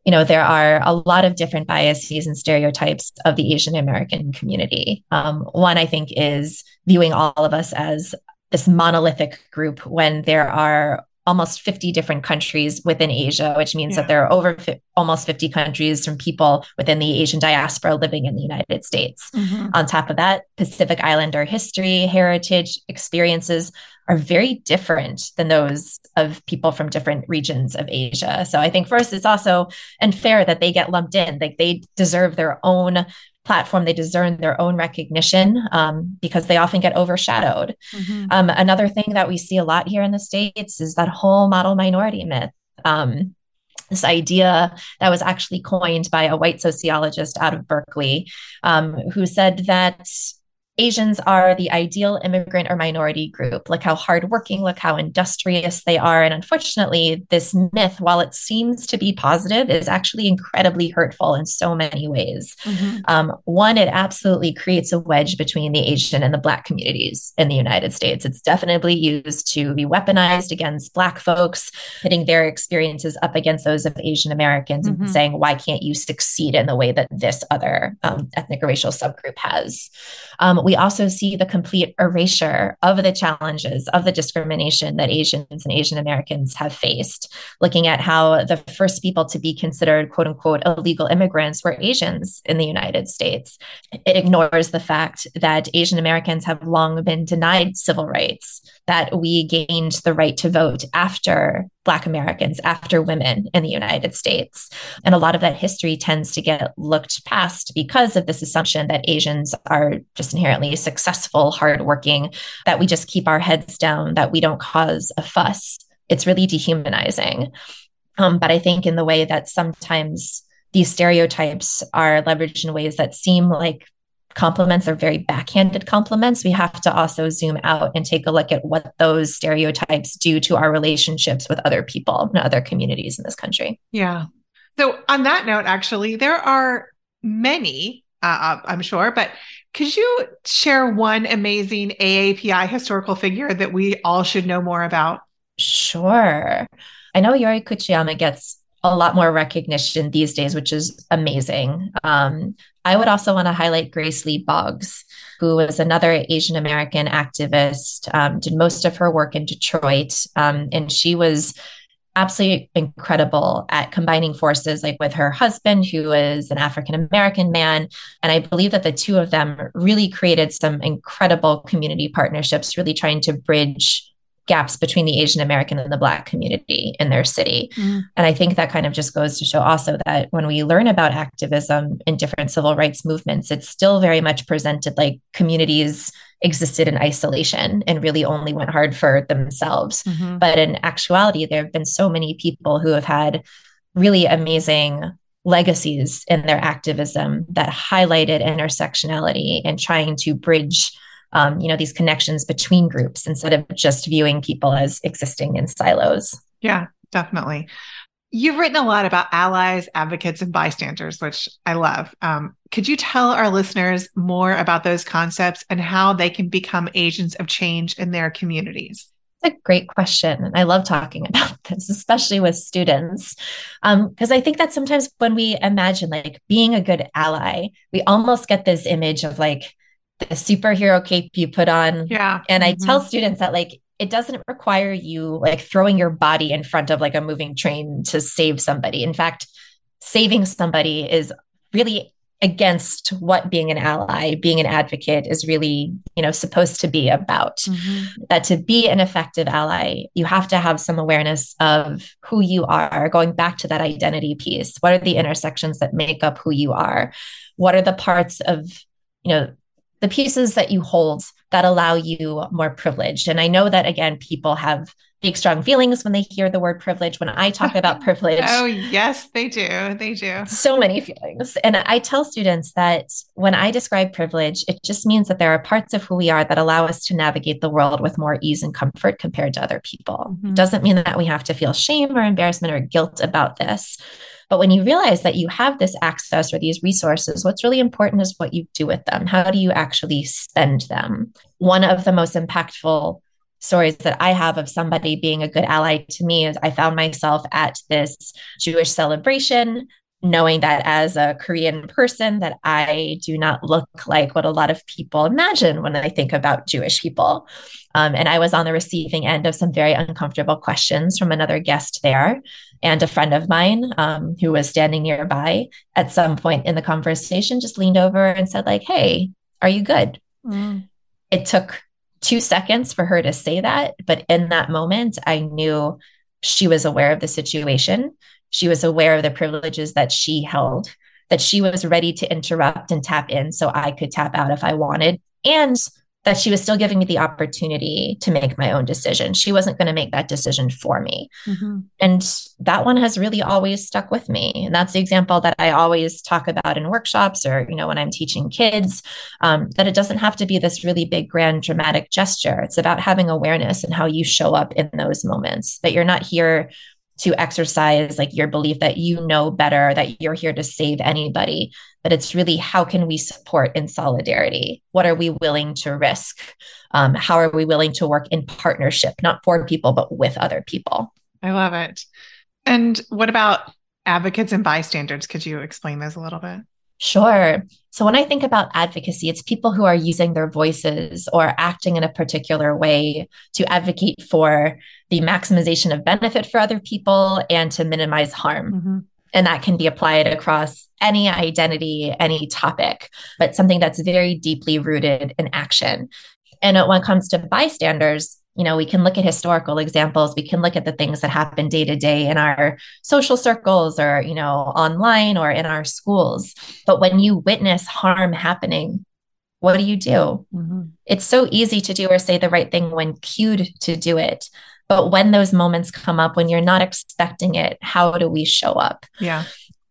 [SPEAKER 7] you know, there are a lot of different biases and stereotypes of the Asian American community. Um, one, I think, is viewing all of us as this monolithic group when there are almost 50 different countries within Asia, which means yeah. that there are over fi- almost 50 countries from people within the Asian diaspora living in the United States. Mm-hmm. On top of that, Pacific Islander history, heritage, experiences are very different than those of people from different regions of Asia. So I think first it's also unfair that they get lumped in. Like they deserve their own platform, they deserve their own recognition um, because they often get overshadowed. Mm-hmm. Um, another thing that we see a lot here in the States is that whole model minority myth. Um, this idea that was actually coined by a white sociologist out of Berkeley, um, who said that Asians are the ideal immigrant or minority group. Look how hardworking, look how industrious they are. And unfortunately, this myth, while it seems to be positive, is actually incredibly hurtful in so many ways. Mm-hmm. Um, one, it absolutely creates a wedge between the Asian and the Black communities in the United States. It's definitely used to be weaponized against Black folks, pitting their experiences up against those of Asian Americans mm-hmm. and saying, why can't you succeed in the way that this other um, ethnic or racial subgroup has? Um, we also see the complete erasure of the challenges of the discrimination that Asians and Asian Americans have faced, looking at how the first people to be considered quote unquote illegal immigrants were Asians in the United States. It ignores the fact that Asian Americans have long been denied civil rights, that we gained the right to vote after Black Americans, after women in the United States. And a lot of that history tends to get looked past because of this assumption that Asians are just inherently successful, hardworking, that we just keep our heads down, that we don't cause a fuss. It's really dehumanizing. Um, but I think in the way that sometimes these stereotypes are leveraged in ways that seem like compliments are very backhanded compliments, we have to also zoom out and take a look at what those stereotypes do to our relationships with other people and other communities in this country.
[SPEAKER 5] Yeah. So, on that note, actually, there are many, uh, uh I'm sure, but could you share one amazing AAPI historical figure that we all should know more about?
[SPEAKER 7] Sure. I know Yuri Kochiyama gets a lot more recognition these days, which is amazing. Um, I would also want to highlight Grace Lee Boggs, who was another Asian American activist, um, did most of her work in Detroit. Um, and she was absolutely incredible at combining forces like with her husband who is an african american man and i believe that the two of them really created some incredible community partnerships really trying to bridge gaps between the Asian American and the Black community in their city. Mm. And I think that kind of just goes to show also that when we learn about activism in different civil rights movements, it's still very much presented like communities existed in isolation and really only went hard for themselves. Mm-hmm. But in actuality, there have been so many people who have had really amazing legacies in their activism that highlighted intersectionality and trying to bridge um, you know these connections between groups instead of just viewing people as existing in silos
[SPEAKER 5] yeah definitely you've written a lot about allies advocates and bystanders which i love um, could you tell our listeners more about those concepts and how they can become agents of change in their communities it's
[SPEAKER 7] a great question. And I love talking [LAUGHS] about this, especially with students. Because um, I think that sometimes when we imagine like being a good ally, we almost get this image of like the superhero cape you put on.
[SPEAKER 5] Yeah.
[SPEAKER 7] And I mm-hmm. tell students that like it doesn't require you like throwing your body in front of like a moving train to save somebody. In fact, saving somebody is really against what being an ally being an advocate is really you know supposed to be about mm-hmm. that to be an effective ally you have to have some awareness of who you are going back to that identity piece what are the intersections that make up who you are what are the parts of you know the pieces that you hold that allow you more privilege. And I know that again, people have big, strong feelings when they hear the word privilege. When I talk about [LAUGHS] privilege,
[SPEAKER 5] oh, yes, they do. They do.
[SPEAKER 7] So many feelings. And I tell students that when I describe privilege, it just means that there are parts of who we are that allow us to navigate the world with more ease and comfort compared to other people. Mm-hmm. Doesn't mean that we have to feel shame or embarrassment or guilt about this. But when you realize that you have this access or these resources, what's really important is what you do with them. How do you actually spend them? One of the most impactful stories that I have of somebody being a good ally to me is I found myself at this Jewish celebration knowing that as a Korean person that I do not look like what a lot of people imagine when I think about Jewish people. Um, and I was on the receiving end of some very uncomfortable questions from another guest there. And a friend of mine um, who was standing nearby at some point in the conversation just leaned over and said, like, hey, are you good? Mm. It took two seconds for her to say that. But in that moment, I knew she was aware of the situation. She was aware of the privileges that she held, that she was ready to interrupt and tap in so I could tap out if I wanted. And that she was still giving me the opportunity to make my own decision. She wasn't going to make that decision for me. Mm-hmm. And that one has really always stuck with me. And that's the example that I always talk about in workshops or, you know, when I'm teaching kids, um, that it doesn't have to be this really big, grand, dramatic gesture. It's about having awareness and how you show up in those moments, that you're not here to exercise like your belief that you know better, that you're here to save anybody, but it's really how can we support in solidarity? What are we willing to risk? Um, how are we willing to work in partnership, not for people, but with other people?
[SPEAKER 5] I love it. And what about advocates and bystanders? Could you explain those a little bit?
[SPEAKER 7] Sure. So when I think about advocacy, it's people who are using their voices or acting in a particular way to advocate for the maximization of benefit for other people and to minimize harm. Mm-hmm. And that can be applied across any identity, any topic, but something that's very deeply rooted in action. And when it comes to bystanders, you know, we can look at historical examples. We can look at the things that happen day to day in our social circles or, you know, online or in our schools. But when you witness harm happening, what do you do? Mm-hmm. It's so easy to do or say the right thing when cued to do it. But when those moments come up, when you're not expecting it, how do we show up?
[SPEAKER 5] Yeah.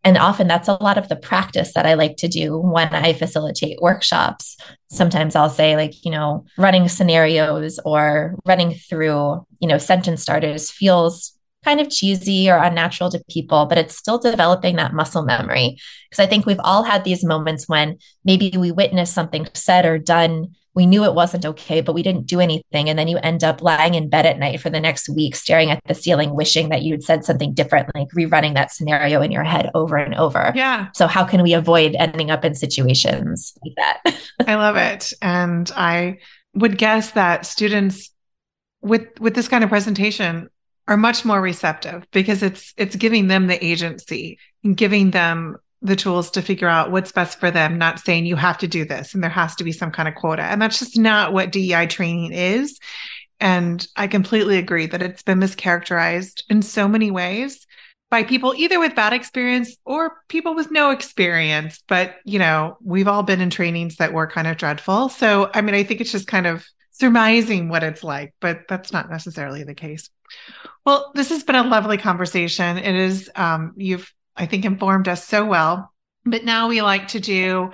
[SPEAKER 7] And often that's a lot of the practice that I like to do when I facilitate workshops. Sometimes I'll say, like, you know, running scenarios or running through, you know, sentence starters feels kind of cheesy or unnatural to people, but it's still developing that muscle memory. Because I think we've all had these moments when maybe we witness something said or done we knew it wasn't okay, but we didn't do anything. And then you end up lying in bed at night for the next week, staring at the ceiling, wishing that you'd said something different, like rerunning that scenario in your head over and over.
[SPEAKER 5] Yeah.
[SPEAKER 7] So, how can we avoid ending up in situations like that? [LAUGHS]
[SPEAKER 5] I love it. And I would guess that students with with this kind of presentation are much more receptive because it's it's giving them the agency and giving them the tools to figure out what's best for them, not saying you have to do this and there has to be some kind of quota. And that's just not what DEI training is. And I completely agree that it's been mischaracterized in so many ways by people either with bad experience or people with no experience. But, you know, we've all been in trainings that were kind of dreadful. So, I mean, I think it's just kind of surmising what it's like, but that's not necessarily the case. Well, this has been a lovely conversation. It is, um, you've I think, informed us so well. But now we like to do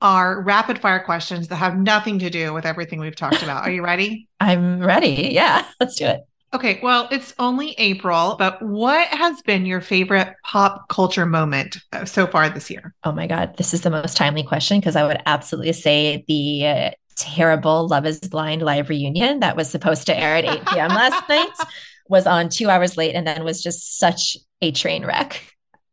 [SPEAKER 5] our rapid fire questions that have nothing to do with everything we've talked about. Are you [LAUGHS] ready?
[SPEAKER 7] I'm ready. Yeah, let's do it.
[SPEAKER 5] Okay, well, it's only April, but what has been your favorite pop culture moment uh, so far this year?
[SPEAKER 7] Oh my God, this is the most timely question because I would absolutely say the uh, terrible Love is Blind live reunion that was supposed to air at 8 p.m. last [LAUGHS] night was on two hours late and then was just such a train wreck.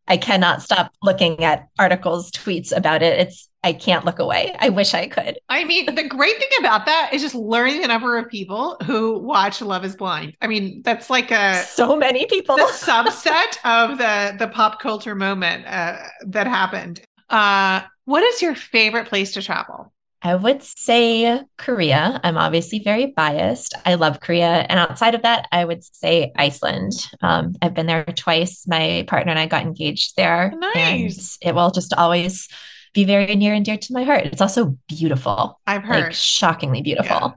[SPEAKER 7] I cannot stop looking at articles, tweets about it. It's I can't look away. I wish I could.
[SPEAKER 5] I mean, the great thing about that is just learning the number of people who watch Love is Blind. I mean, that's like a
[SPEAKER 7] so many people.
[SPEAKER 5] The subset of the the pop culture moment uh, that happened. Uh, what is your favorite place to travel?
[SPEAKER 7] I would say Korea. I'm obviously very biased. I love Korea. And outside of that, I would say Iceland. Um, I've been there twice. My partner and I got engaged there.
[SPEAKER 5] Nice.
[SPEAKER 7] And it will just always be very near and dear to my heart. It's also beautiful.
[SPEAKER 5] I've heard.
[SPEAKER 7] Like, shockingly beautiful. Yeah.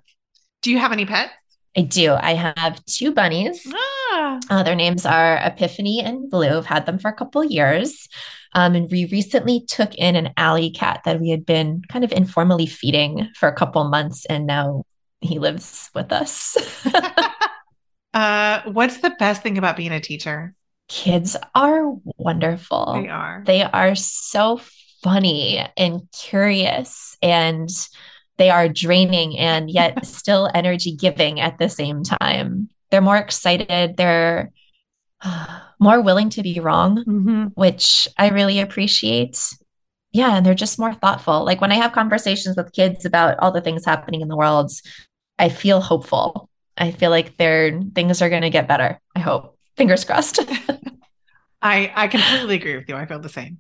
[SPEAKER 5] Do you have any pets?
[SPEAKER 7] I do. I have two bunnies. Ah. Uh, their names are Epiphany and Blue. I've had them for a couple years. Um, and we recently took in an alley cat that we had been kind of informally feeding for a couple months, and now he lives with us. [LAUGHS] [LAUGHS]
[SPEAKER 5] uh, what's the best thing about being a teacher?
[SPEAKER 7] Kids are wonderful.
[SPEAKER 5] They are.
[SPEAKER 7] They are so funny and curious and they are draining and yet [LAUGHS] still energy giving at the same time. They're more excited. They're [SIGHS] more willing to be wrong, mm-hmm. which I really appreciate. Yeah, and they're just more thoughtful. Like when I have conversations with kids about all the things happening in the world, I feel hopeful. I feel like their things are going to get better. I hope. Fingers crossed. [LAUGHS]
[SPEAKER 5] I I completely agree with you. I feel the same.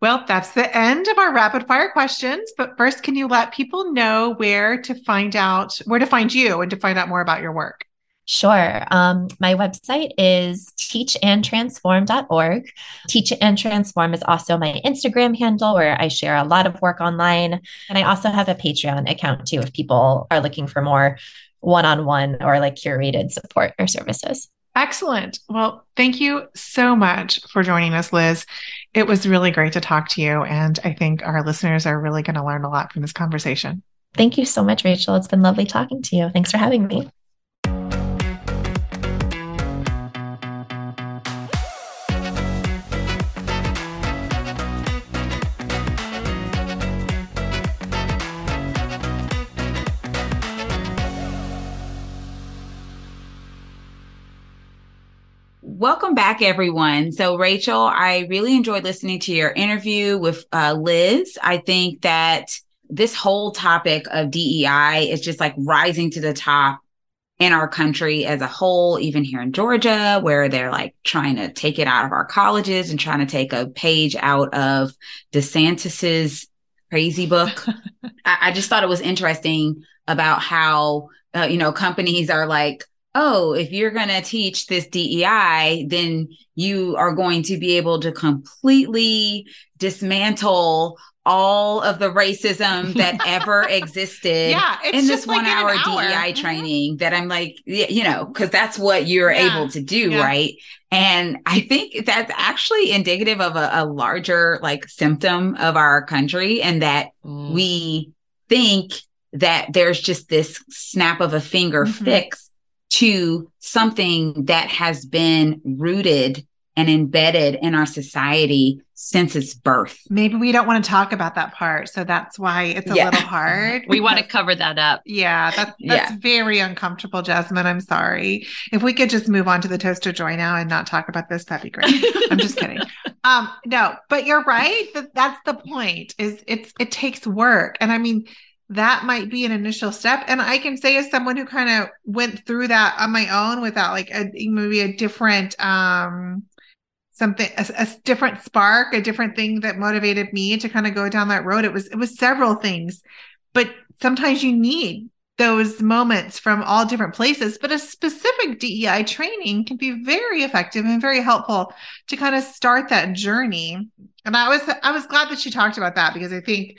[SPEAKER 5] Well, that's the end of our rapid fire questions. But first, can you let people know where to find out where to find you and to find out more about your work?
[SPEAKER 7] Sure. Um, my website is teachandtransform.org. Teach and Transform is also my Instagram handle where I share a lot of work online. And I also have a Patreon account too if people are looking for more one on one or like curated support or services.
[SPEAKER 5] Excellent. Well, thank you so much for joining us, Liz. It was really great to talk to you. And I think our listeners are really going to learn a lot from this conversation.
[SPEAKER 7] Thank you so much, Rachel. It's been lovely talking to you. Thanks for having me.
[SPEAKER 1] Welcome back, everyone. So, Rachel, I really enjoyed listening to your interview with uh, Liz. I think that this whole topic of DEI is just like rising to the top in our country as a whole, even here in Georgia, where they're like trying to take it out of our colleges and trying to take a page out of DeSantis's crazy book. [LAUGHS] I, I, just thought it was interesting about how, uh, you know, companies are like, oh, if you're going to teach this DEI, then you are going to be able to completely dismantle all of the racism that ever [LAUGHS] existed
[SPEAKER 5] yeah,
[SPEAKER 1] in this one like hour, hour, DEI mm-hmm. training that I'm like, you know, because that's what you're yeah. able to do, yeah. right? And I think that's actually indicative of a, a larger like symptom of our country and that mm. we think that there's just this snap of a finger mm-hmm. fix to something that has been rooted and embedded in our society since its birth.
[SPEAKER 5] Maybe we don't want to talk about that part. So that's why it's a yeah. little hard.
[SPEAKER 2] we want to cover that up.
[SPEAKER 5] Yeah, that's that's yeah. very uncomfortable, Jasmine. I'm sorry. If we could just move on to the toast of joy now and not talk about this, that'd be great. I'm just kidding. [LAUGHS] Um, no, but you're right. That that's the point. Is it's it takes work. And I mean, that might be an initial step. And I can say as someone who kind of went through that on my own without like a maybe a different um something a, a, different spark a different thing that motivated me to kind of go down that road. It was it was several things. But sometimes you need those moments from all different places. But a specific DEI training can be very effective and very helpful to kind of start that journey. And I was I was glad that she talked about that because I think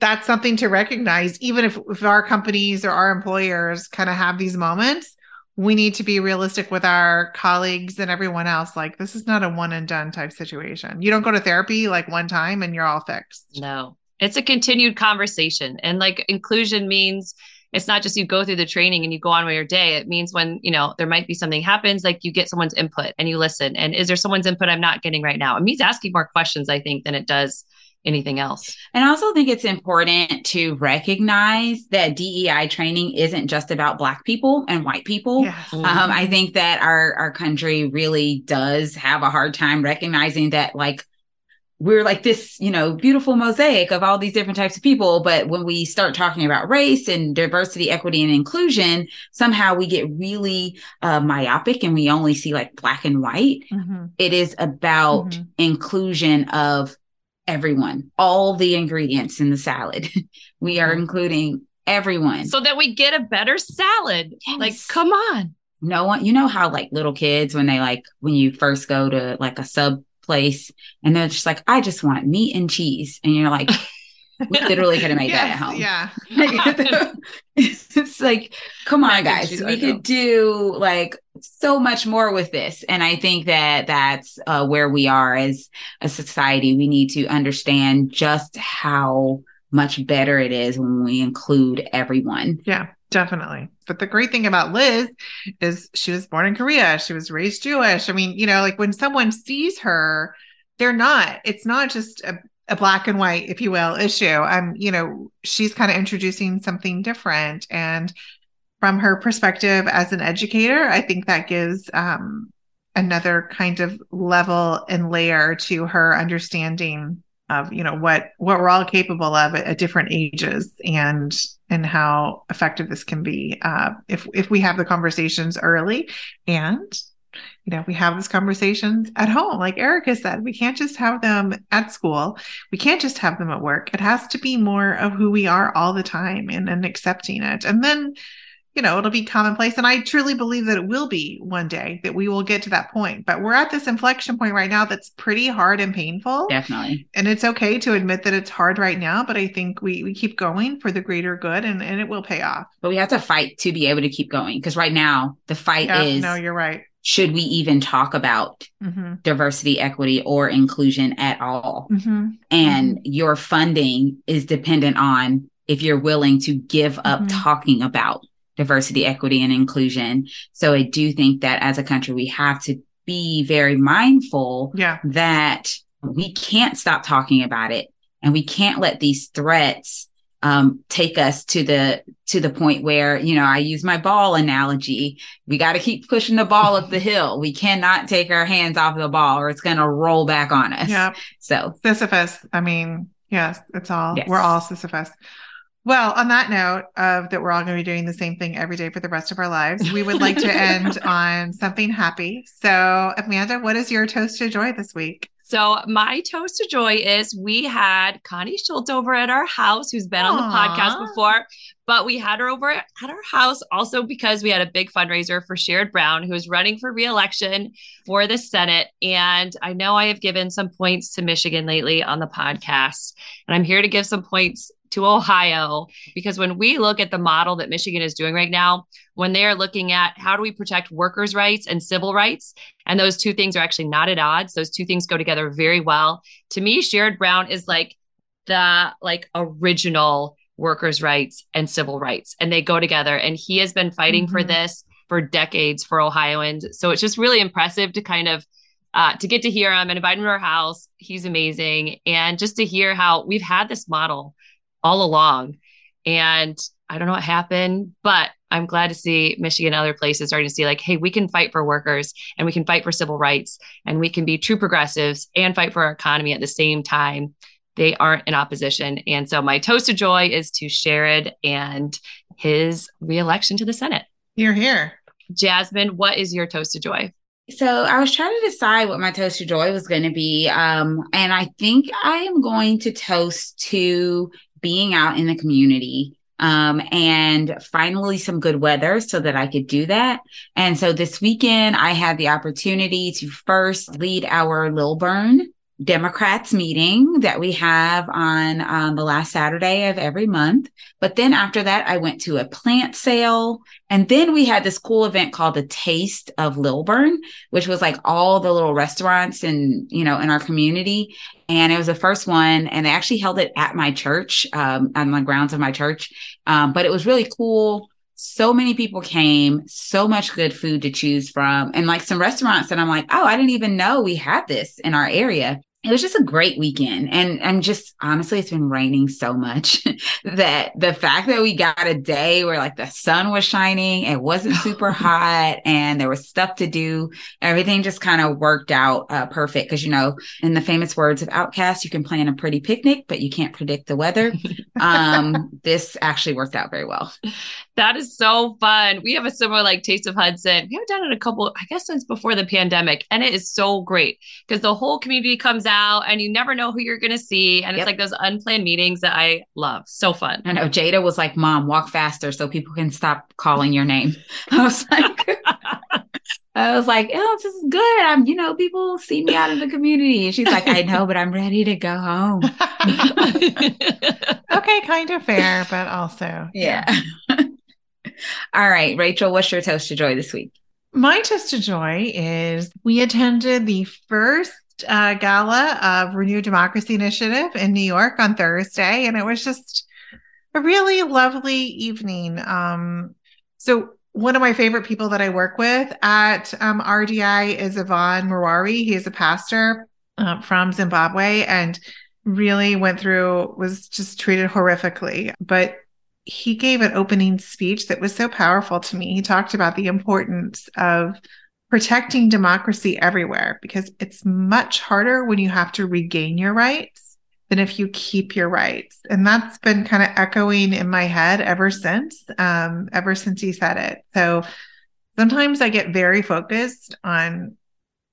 [SPEAKER 5] that's something to recognize. Even if, if our companies or our employers kind of have these moments we need to be realistic with our colleagues and everyone else. Like this is not a one and done type situation. You don't go to therapy like one time and you're all fixed.
[SPEAKER 2] No. It's a continued conversation. And like inclusion means it's not just you go through the training and you go on with your day. It means when you know there might be something happens like you get someone's input and you listen. And is there someone's input i'm not getting right now? It means asking more questions i think than it does anything else.
[SPEAKER 1] And I also think it's important to recognize that DEI training isn't just about Black people and white people. Yes. Um, I think that our, our country really does have a hard time recognizing that, like, we're like this, you know, beautiful mosaic of all these different types of people. But when we start talking about race and diversity, equity, and inclusion, somehow we get really uh, myopic and we only see like black and white. Mm-hmm. It is about mm-hmm. inclusion of everyone, all the ingredients in the salad. [LAUGHS] we are mm-hmm. including everyone.
[SPEAKER 2] So that we get a better salad. Yes. Like, come on.
[SPEAKER 1] No one, you know how like little kids, when they like, when you first go to like a sub place and they're just like, I just want meat and cheese. And you're like, [LAUGHS] we literally could have made yes, that at home.
[SPEAKER 5] Yeah. [LAUGHS]
[SPEAKER 1] it's like, come on, guys. We could do like so much more with this. And I think that that's uh, where we are as a society. We need to understand just how much better it is when we include everyone.
[SPEAKER 5] Yeah, definitely. But the great thing about Liz is she was born in Korea. She was raised Jewish. I mean, you know, like when someone sees her, they're not, it's not just a a black and white, if you will, issue. Um, you know, she's kind of introducing something different. And from her perspective as an educator, I think that gives um, another kind of level and layer to her understanding of you know what what we're all capable of at, at different ages and and how effective this can be uh, if if we have the conversations early and you know we have these conversations at home. Like erika said we can't just have them at school. We can't just have them at work. It has to be more of who we are all the time and, and accepting it. And then you know, it'll be commonplace. And I truly believe that it will be one day that we will get to that point. But we're at this inflection point right now that's pretty hard and painful.
[SPEAKER 1] Definitely.
[SPEAKER 5] And it's okay to admit that it's hard right now, but I think we, we keep going for the greater good and, and it will pay off.
[SPEAKER 1] But we have to fight to be able to keep going. Because right now, the fight
[SPEAKER 5] Yeah,
[SPEAKER 1] is
[SPEAKER 5] no, you're right.
[SPEAKER 1] should we even talk about
[SPEAKER 5] hmm
[SPEAKER 1] diversity, equity, or inclusion at all?
[SPEAKER 5] hmm
[SPEAKER 1] And your funding is dependent on if you're willing to give up
[SPEAKER 5] Mhm.
[SPEAKER 1] talking about diversity, equity, and inclusion. So I do think that as a country, we have to be very mindful
[SPEAKER 5] Yeah.
[SPEAKER 1] that we can't stop talking about it and we can't let these threats um, take us to the to the point where you know I use my ball analogy. We got to keep pushing the ball up the [LAUGHS] hill. We cannot take our hands off the ball, or it's going to roll back on us.
[SPEAKER 5] Yeah.
[SPEAKER 1] So
[SPEAKER 5] Sisyphus. I mean, yes, it's all,
[SPEAKER 1] Yes.
[SPEAKER 5] we're all Sisyphus. Well, on that note of that we're all going to be doing the same thing every day for the rest of our lives, we would like to end [LAUGHS] on something happy. So, Amanda, what is your toast to joy this week?
[SPEAKER 2] So my toast to joy is we had Connie Schultz over at our house, who's been on the podcast before, but we had her over at our house also because we had a big fundraiser for Sherrod Brown, who is running for reelection for the Senate. And I know I have given some points to Michigan lately on the podcast, and I'm here to give some points to Ohio because when we look at the model that Michigan is doing right now, when they are looking at how do we protect workers' rights and civil rights, and those two things are actually not at odds. Those two things go together very well. To me, Sherrod Brown is like the like original workers' rights and civil rights, and they go together. And he has been fighting for
[SPEAKER 5] Mhm.
[SPEAKER 2] this for decades for Ohioans. So it's just really impressive to kind of uh, to get to hear him and invite him to our house. He's amazing, and just to hear how we've had this model all along. And I don't know what happened, but I'm glad to see Michigan and other places starting to see like, hey, we can fight for workers and we can fight for civil rights and we can be true progressives and fight for our economy at the same time. They aren't in opposition. And so my toast of joy is to Sherrod and his reelection to the Senate.
[SPEAKER 5] You're here.
[SPEAKER 2] Jasmine, what is your toast of joy?
[SPEAKER 1] So I was trying to decide what my toast to joy was going to be. Um, and I think I am going to toast to being out in the community um, and finally some good weather so that I could do that. And so this weekend, I had the opportunity to first lead our Lilburn Democrats meeting that we have on um, the last Saturday of every month. But then after that, I went to a plant sale. And then we had this cool event called the Taste of Lilburn, which was like all the little restaurants and, you know, in our community. And it was the first one. And they actually held it at my church, um, on the grounds of my church. Um, but it was really cool. So many people came, so much good food to choose from, and like some restaurants that I'm like, oh, I didn't even know we had this in our area it was just a great weekend. And i'm just honestly it's been raining so much [LAUGHS] that the fact that we got a day where like the sun was shining it wasn't [LAUGHS] super hot and there was stuff to do everything just kind of worked out uh, perfect. Because you know in the famous words of OutKast you can plan a pretty picnic but you can't predict the weather. [LAUGHS] Um this actually worked out very well
[SPEAKER 2] That is so fun. We have a similar like Taste of Hudson. We haven't done it a couple, I guess since before the pandemic. And it is so great because the whole community comes out and you never know who you're going to see. And
[SPEAKER 1] Yep.
[SPEAKER 2] it's like those unplanned meetings that I love. So fun.
[SPEAKER 1] i know jada was like mom walk faster so people can stop calling your name [LAUGHS] i was like [LAUGHS] I was like, oh, this is good. I'm, you know, people see me out in the community. And she's like, I know, but I'm ready to go home. [LAUGHS]
[SPEAKER 5] okay, kind of fair, but also.
[SPEAKER 1] Yeah. All right, Rachel, what's your toast to joy this week?
[SPEAKER 5] My toast to joy is we attended the first uh, gala of Renew Democracy Initiative in New York on Thursday, and it was just a really lovely evening. Um, so, one of my favorite people that I work with at um, RDI is Evan Mawarire. He is a pastor uh, from Zimbabwe, and really went through was just treated horrifically. But he gave an opening speech that was so powerful to me. He talked about the importance of protecting democracy everywhere because it's much harder when you have to regain your rights than if you keep your rights. And that's been kind of echoing in my head ever since, um, ever since he said it. So sometimes I get very focused on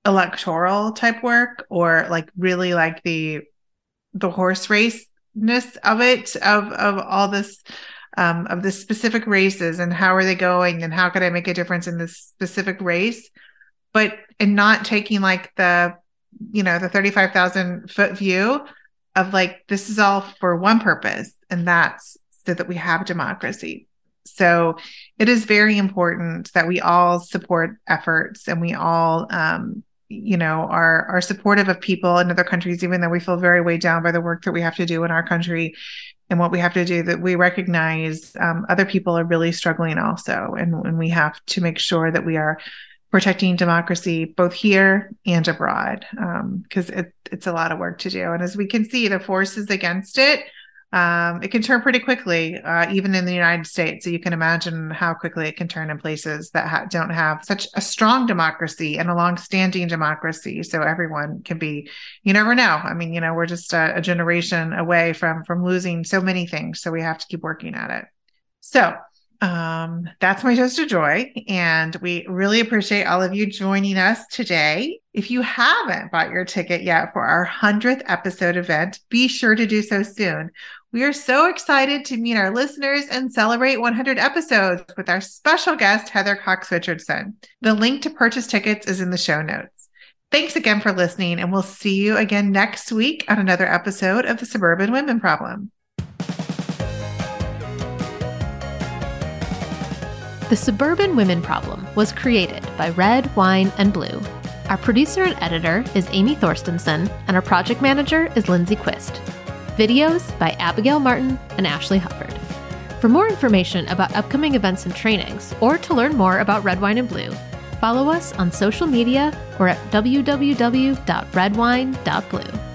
[SPEAKER 5] electoral type work or like really like the the horse raceness of it of of all this um, of the specific races and how are they going and how could I make a difference in this specific race, but and not taking like the you know the thirty five thousand foot view of like this is all for one purpose and that's so that we have democracy. So it is very important that we all support efforts and we all um, you know are are supportive of people in other countries even though we feel very weighed down by the work that we have to do in our country and what we have to do that we recognize um, other people are really struggling also and, and we have to make sure that we are protecting democracy both here and abroad because um, it, it's a lot of work to do. And as we can see the forces against it um, it can turn pretty quickly, uh, even in the United States. So you can imagine how quickly it can turn in places that ha- don't have such a strong democracy and a long-standing democracy. So everyone can be. You never know. I mean, you know, we're just a, a generation away from from losing so many things. So we have to keep working at it. So um, that's my toast of joy. And we really appreciate all of you joining us today. If you haven't bought your ticket yet for our 100th episode event, be sure to do so soon. We are so excited to meet our listeners and celebrate 100 episodes with our special guest, Heather Cox Richardson. The link to purchase tickets is in the show notes. Thanks again for listening, and we'll see you again next week on another episode of the Suburban Women Problem.
[SPEAKER 4] The Suburban Women Problem was created by Red, Wine, and Blue. Our producer and editor is Amy Thorstensen, and our project manager is Lindsay Quist. Videos by Abigail Martin and Ashley Hufford. For more information about upcoming events and trainings, or to learn more about Red Wine and Blue, follow us on social media or at www.redwine.blue.